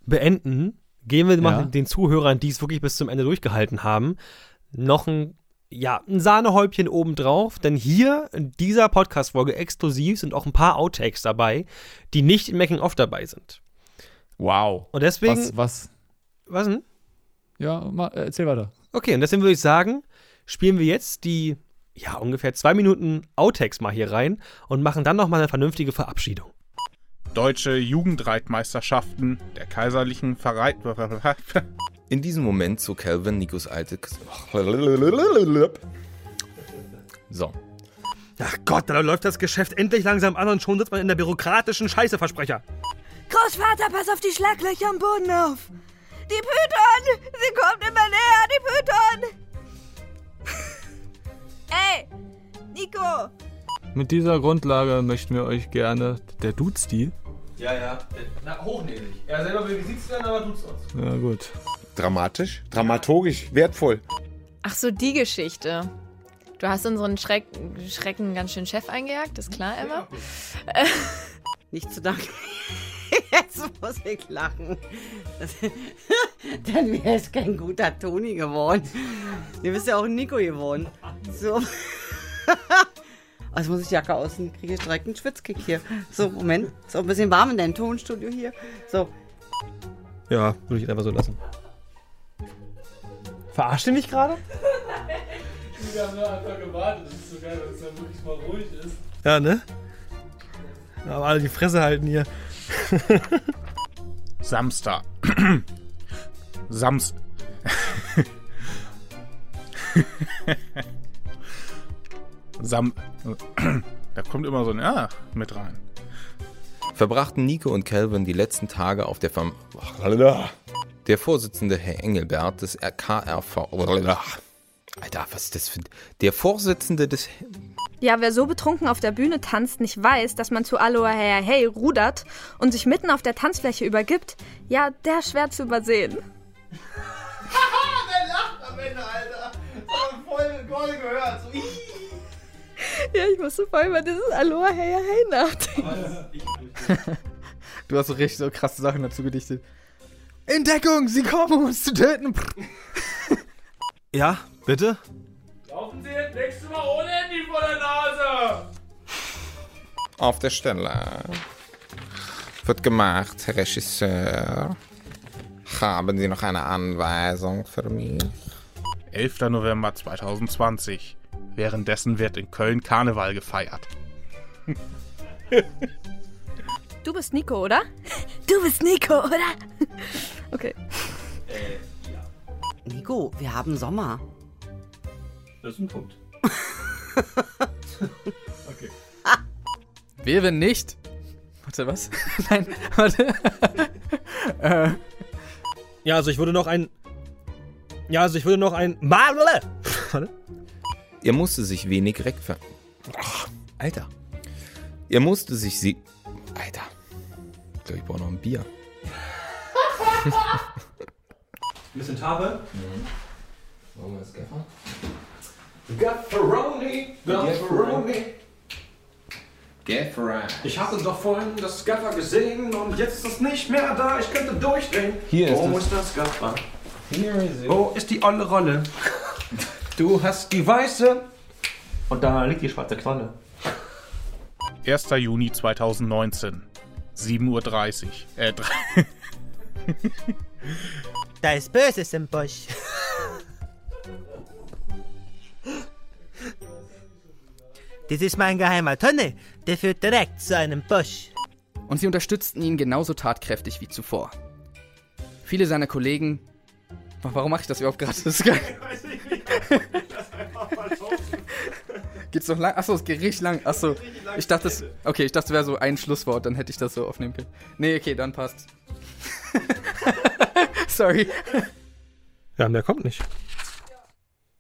beenden, gehen wir mal Ja. den Zuhörern, die es wirklich bis zum Ende durchgehalten haben, noch ein, ja, ein Sahnehäubchen obendrauf. Denn hier in dieser Podcast-Folge exklusiv sind auch ein paar Outtakes dabei, die nicht im Making-of dabei sind. Wow. Und deswegen. Was, was? was denn? Ja, mal, äh, erzähl weiter. Okay, und deswegen würde ich sagen, spielen wir jetzt die ja, ungefähr zwei Minuten Outtakes mal hier rein und machen dann nochmal eine vernünftige Verabschiedung. Deutsche Jugendreitmeisterschaften der kaiserlichen Verreit. In diesem Moment zog Calvin Nikos alte. So. Ach Gott, da läuft das Geschäft endlich langsam an und schon sitzt man in der bürokratischen Scheißeversprecher. Großvater, pass auf die Schlaglöcher am Boden auf. Die Python! Sie kommt immer näher, die Python! Ey, Nico! Mit dieser Grundlage möchten wir euch gerne. Der duzt die? Ja, ja. Na, hochnäsig. Er selber will gesiezt werden, aber tut's uns. Ja, gut. Dramatisch, dramaturgisch, wertvoll. Ach so, die Geschichte. Du hast unseren Schreck Schrecken ganz schön Chef eingejagt, ist klar, Emma? Nicht zu danken. Jetzt muss ich lachen. Dann wäre es kein guter Toni geworden. Du bist ja auch ein Nico geworden. So. Also muss ich die Jacke außen, kriege ich direkt einen Schwitzkick hier. So, Moment. Ist auch ein bisschen warm in deinem Tonstudio hier. So. Ja, würde ich einfach so lassen. Verarscht ihr mich gerade? Wir haben nur einfach gewartet. Das ist so geil, wenn es dann wirklich mal ruhig ist. Ja, ne? Aber alle die Fresse halten hier. Samstag. Samst. Sam. Da kommt immer so ein Ja mit rein. Verbrachten Nico und Calvin die letzten Tage auf der Fam Der Vorsitzende Herr Engelbert des KRV. Alter, was ist das für. Der Vorsitzende des. Ja, wer so betrunken auf der Bühne tanzt, nicht weiß, dass man zu Aloha Hey Hey rudert und sich mitten auf der Tanzfläche übergibt, ja, der ist schwer zu übersehen. der lacht am Ende, Alter. Das hat voll Gold gehört. So, Ja, ich musste voll über dieses Aloha Hey Hey nachdenken. Du hast so richtig so krasse Sachen dazu gedichtet. Entdeckung, sie kommen, um uns zu töten. Ja, bitte? Laufen Sie jetzt nächstes Mal ohne Handy vor der Nase! Auf der Stelle. Wird gemacht, Herr Regisseur. Haben Sie noch eine Anweisung für mich? 11. November 2020. Währenddessen wird in Köln Karneval gefeiert. Du bist Nico, oder? Du bist Nico, oder? Okay. Nico, wir haben Sommer. Das ist ein Punkt. okay. Wer, wenn nicht? Warte, was? Nein, warte. äh. Ja, also ich würde noch ein. Ja, also ich würde noch ein. Warte. Er musste sich wenig rechtfer... Ach, Alter. Er musste sich sie... Alter. Ich glaube, ich brauche noch ein Bier. Ein bisschen Tabe. Mhm. Wollen wir das Gaffer? Gafferoni, Gafferoni. Gaffer. Ich hatte doch vorhin das Gaffer gesehen und jetzt ist es nicht mehr da. Ich könnte durchdrehen. Hier ist Wo es. ist das Gaffer? Hier ist es. Wo ist die olle Rolle? Du hast die weiße und da liegt die schwarze Knolle. 1. Juni 2019. 7.30 Uhr. Äh, Da ist Böses im Busch. Das ist mein geheimer Tunnel. Der führt direkt zu einem Busch. Und sie unterstützten ihn genauso tatkräftig wie zuvor. Viele seiner Kollegen. Wa- Warum mache ich das überhaupt gerade? Das ist geil. Geht's noch lang? Achso, es geht richtig lang. Achso. Ich dachte, es, okay, ich dachte, es wäre so ein Schlusswort, dann hätte ich das so aufnehmen können. Nee, okay, dann passt. Sorry. Ja, mehr kommt nicht.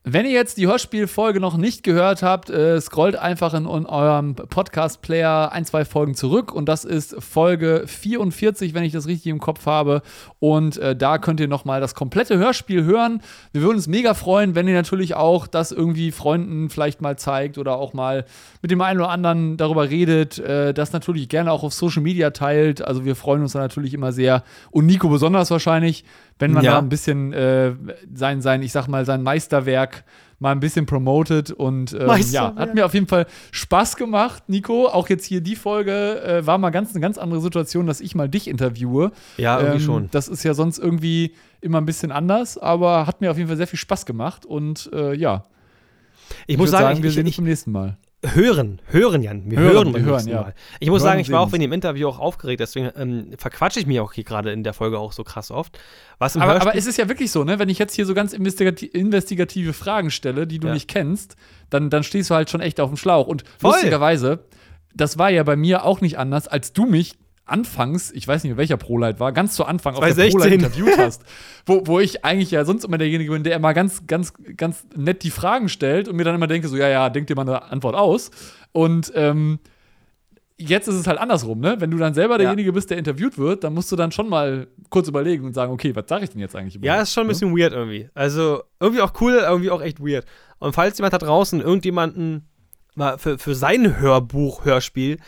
Wenn ihr jetzt die Hörspielfolge noch nicht gehört habt, äh, scrollt einfach in, eurem Podcast-Player ein, zwei Folgen zurück und das ist Folge 44, wenn ich das richtig im Kopf habe. Und äh, da könnt ihr nochmal das komplette Hörspiel hören. Wir würden uns mega freuen, wenn ihr natürlich auch das irgendwie Freunden vielleicht mal zeigt oder auch mal mit dem einen oder anderen darüber redet, äh, das natürlich gerne auch auf Social Media teilt. Also wir freuen uns da natürlich immer sehr und Nico besonders wahrscheinlich, wenn man Ja. da ein bisschen äh, sein, sein, ich sag mal, sein Meisterwerk mal ein bisschen promotet und ähm, ja, hat mir auf jeden Fall Spaß gemacht, Nico. Auch jetzt hier die Folge äh, war mal ganz eine ganz andere Situation, dass ich mal dich interviewe. Ja, irgendwie schon. Das ist ja sonst irgendwie immer ein bisschen anders, aber hat mir auf jeden Fall sehr viel Spaß gemacht und äh, ja. Ich muss würd sagen, wir ich- sehen uns ich- beim nächsten Mal. Hören, hören, Jan. Wir Hören, hören, wir hören, ja. Mal. Ich muss Hören sagen, ich war auch in dem Interview auch aufgeregt, deswegen ähm, verquatsche ich mich auch hier gerade in der Folge auch so krass oft. Was im Aber, Hörspiel- aber es ist ja wirklich so, ne? Wenn ich jetzt hier so ganz investigati investigative Fragen stelle, die du Ja. nicht kennst, dann, dann stehst du halt schon echt auf dem Schlauch. Und Voll. lustigerweise, das war ja bei mir auch nicht anders, als du mich anfangs, ich weiß nicht mehr welcher ProLight war, ganz zu Anfang auf der 2016. ProLight interviewt hast, wo, wo ich eigentlich ja sonst immer derjenige bin, der immer ganz, ganz, ganz nett die Fragen stellt und mir dann immer denke, so, ja, ja, denk dir mal eine Antwort aus. Und ähm, jetzt ist es halt andersrum, ne? Wenn du dann selber derjenige bist, der interviewt wird, dann musst du dann schon mal kurz überlegen und sagen, okay, was sage ich denn jetzt eigentlich Ja, ist schon ein bisschen weird irgendwie. Also irgendwie auch cool, irgendwie auch echt weird. Und falls jemand da draußen irgendjemanden mal für, für sein Hörbuch, Hörspiel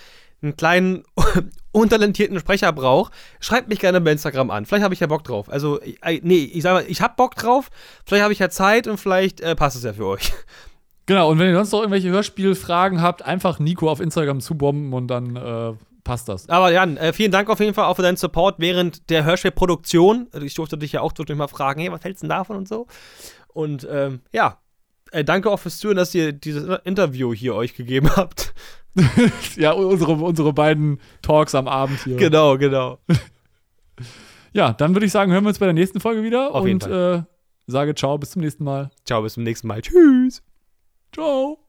einen kleinen untalentierten Sprecher braucht, schreibt mich gerne bei Instagram an. Vielleicht habe ich ja Bock drauf. Also, äh, nee, ich sage mal, ich habe Bock drauf. Vielleicht habe ich ja Zeit und vielleicht äh, passt es ja für euch. Genau, und wenn ihr sonst noch irgendwelche Hörspielfragen habt, einfach Nico auf Instagram zubomben und dann äh, passt das. Aber Jan, äh, vielen Dank auf jeden Fall auch für deinen Support während der Hörspielproduktion. Also Ich durfte dich ja auch durch mal fragen, hey, was hältst du denn davon und so. Und ähm, ja, äh, danke auch fürs Zuhören, dass ihr dieses Interview hier euch gegeben habt. ja, unsere, unsere beiden Talks am Abend hier. Genau, genau. Ja, dann würde ich sagen, hören wir uns bei der nächsten Folge wieder Auf jeden und äh, sage ciao, bis zum nächsten Mal. Ciao, bis zum nächsten Mal. Tschüss. Ciao.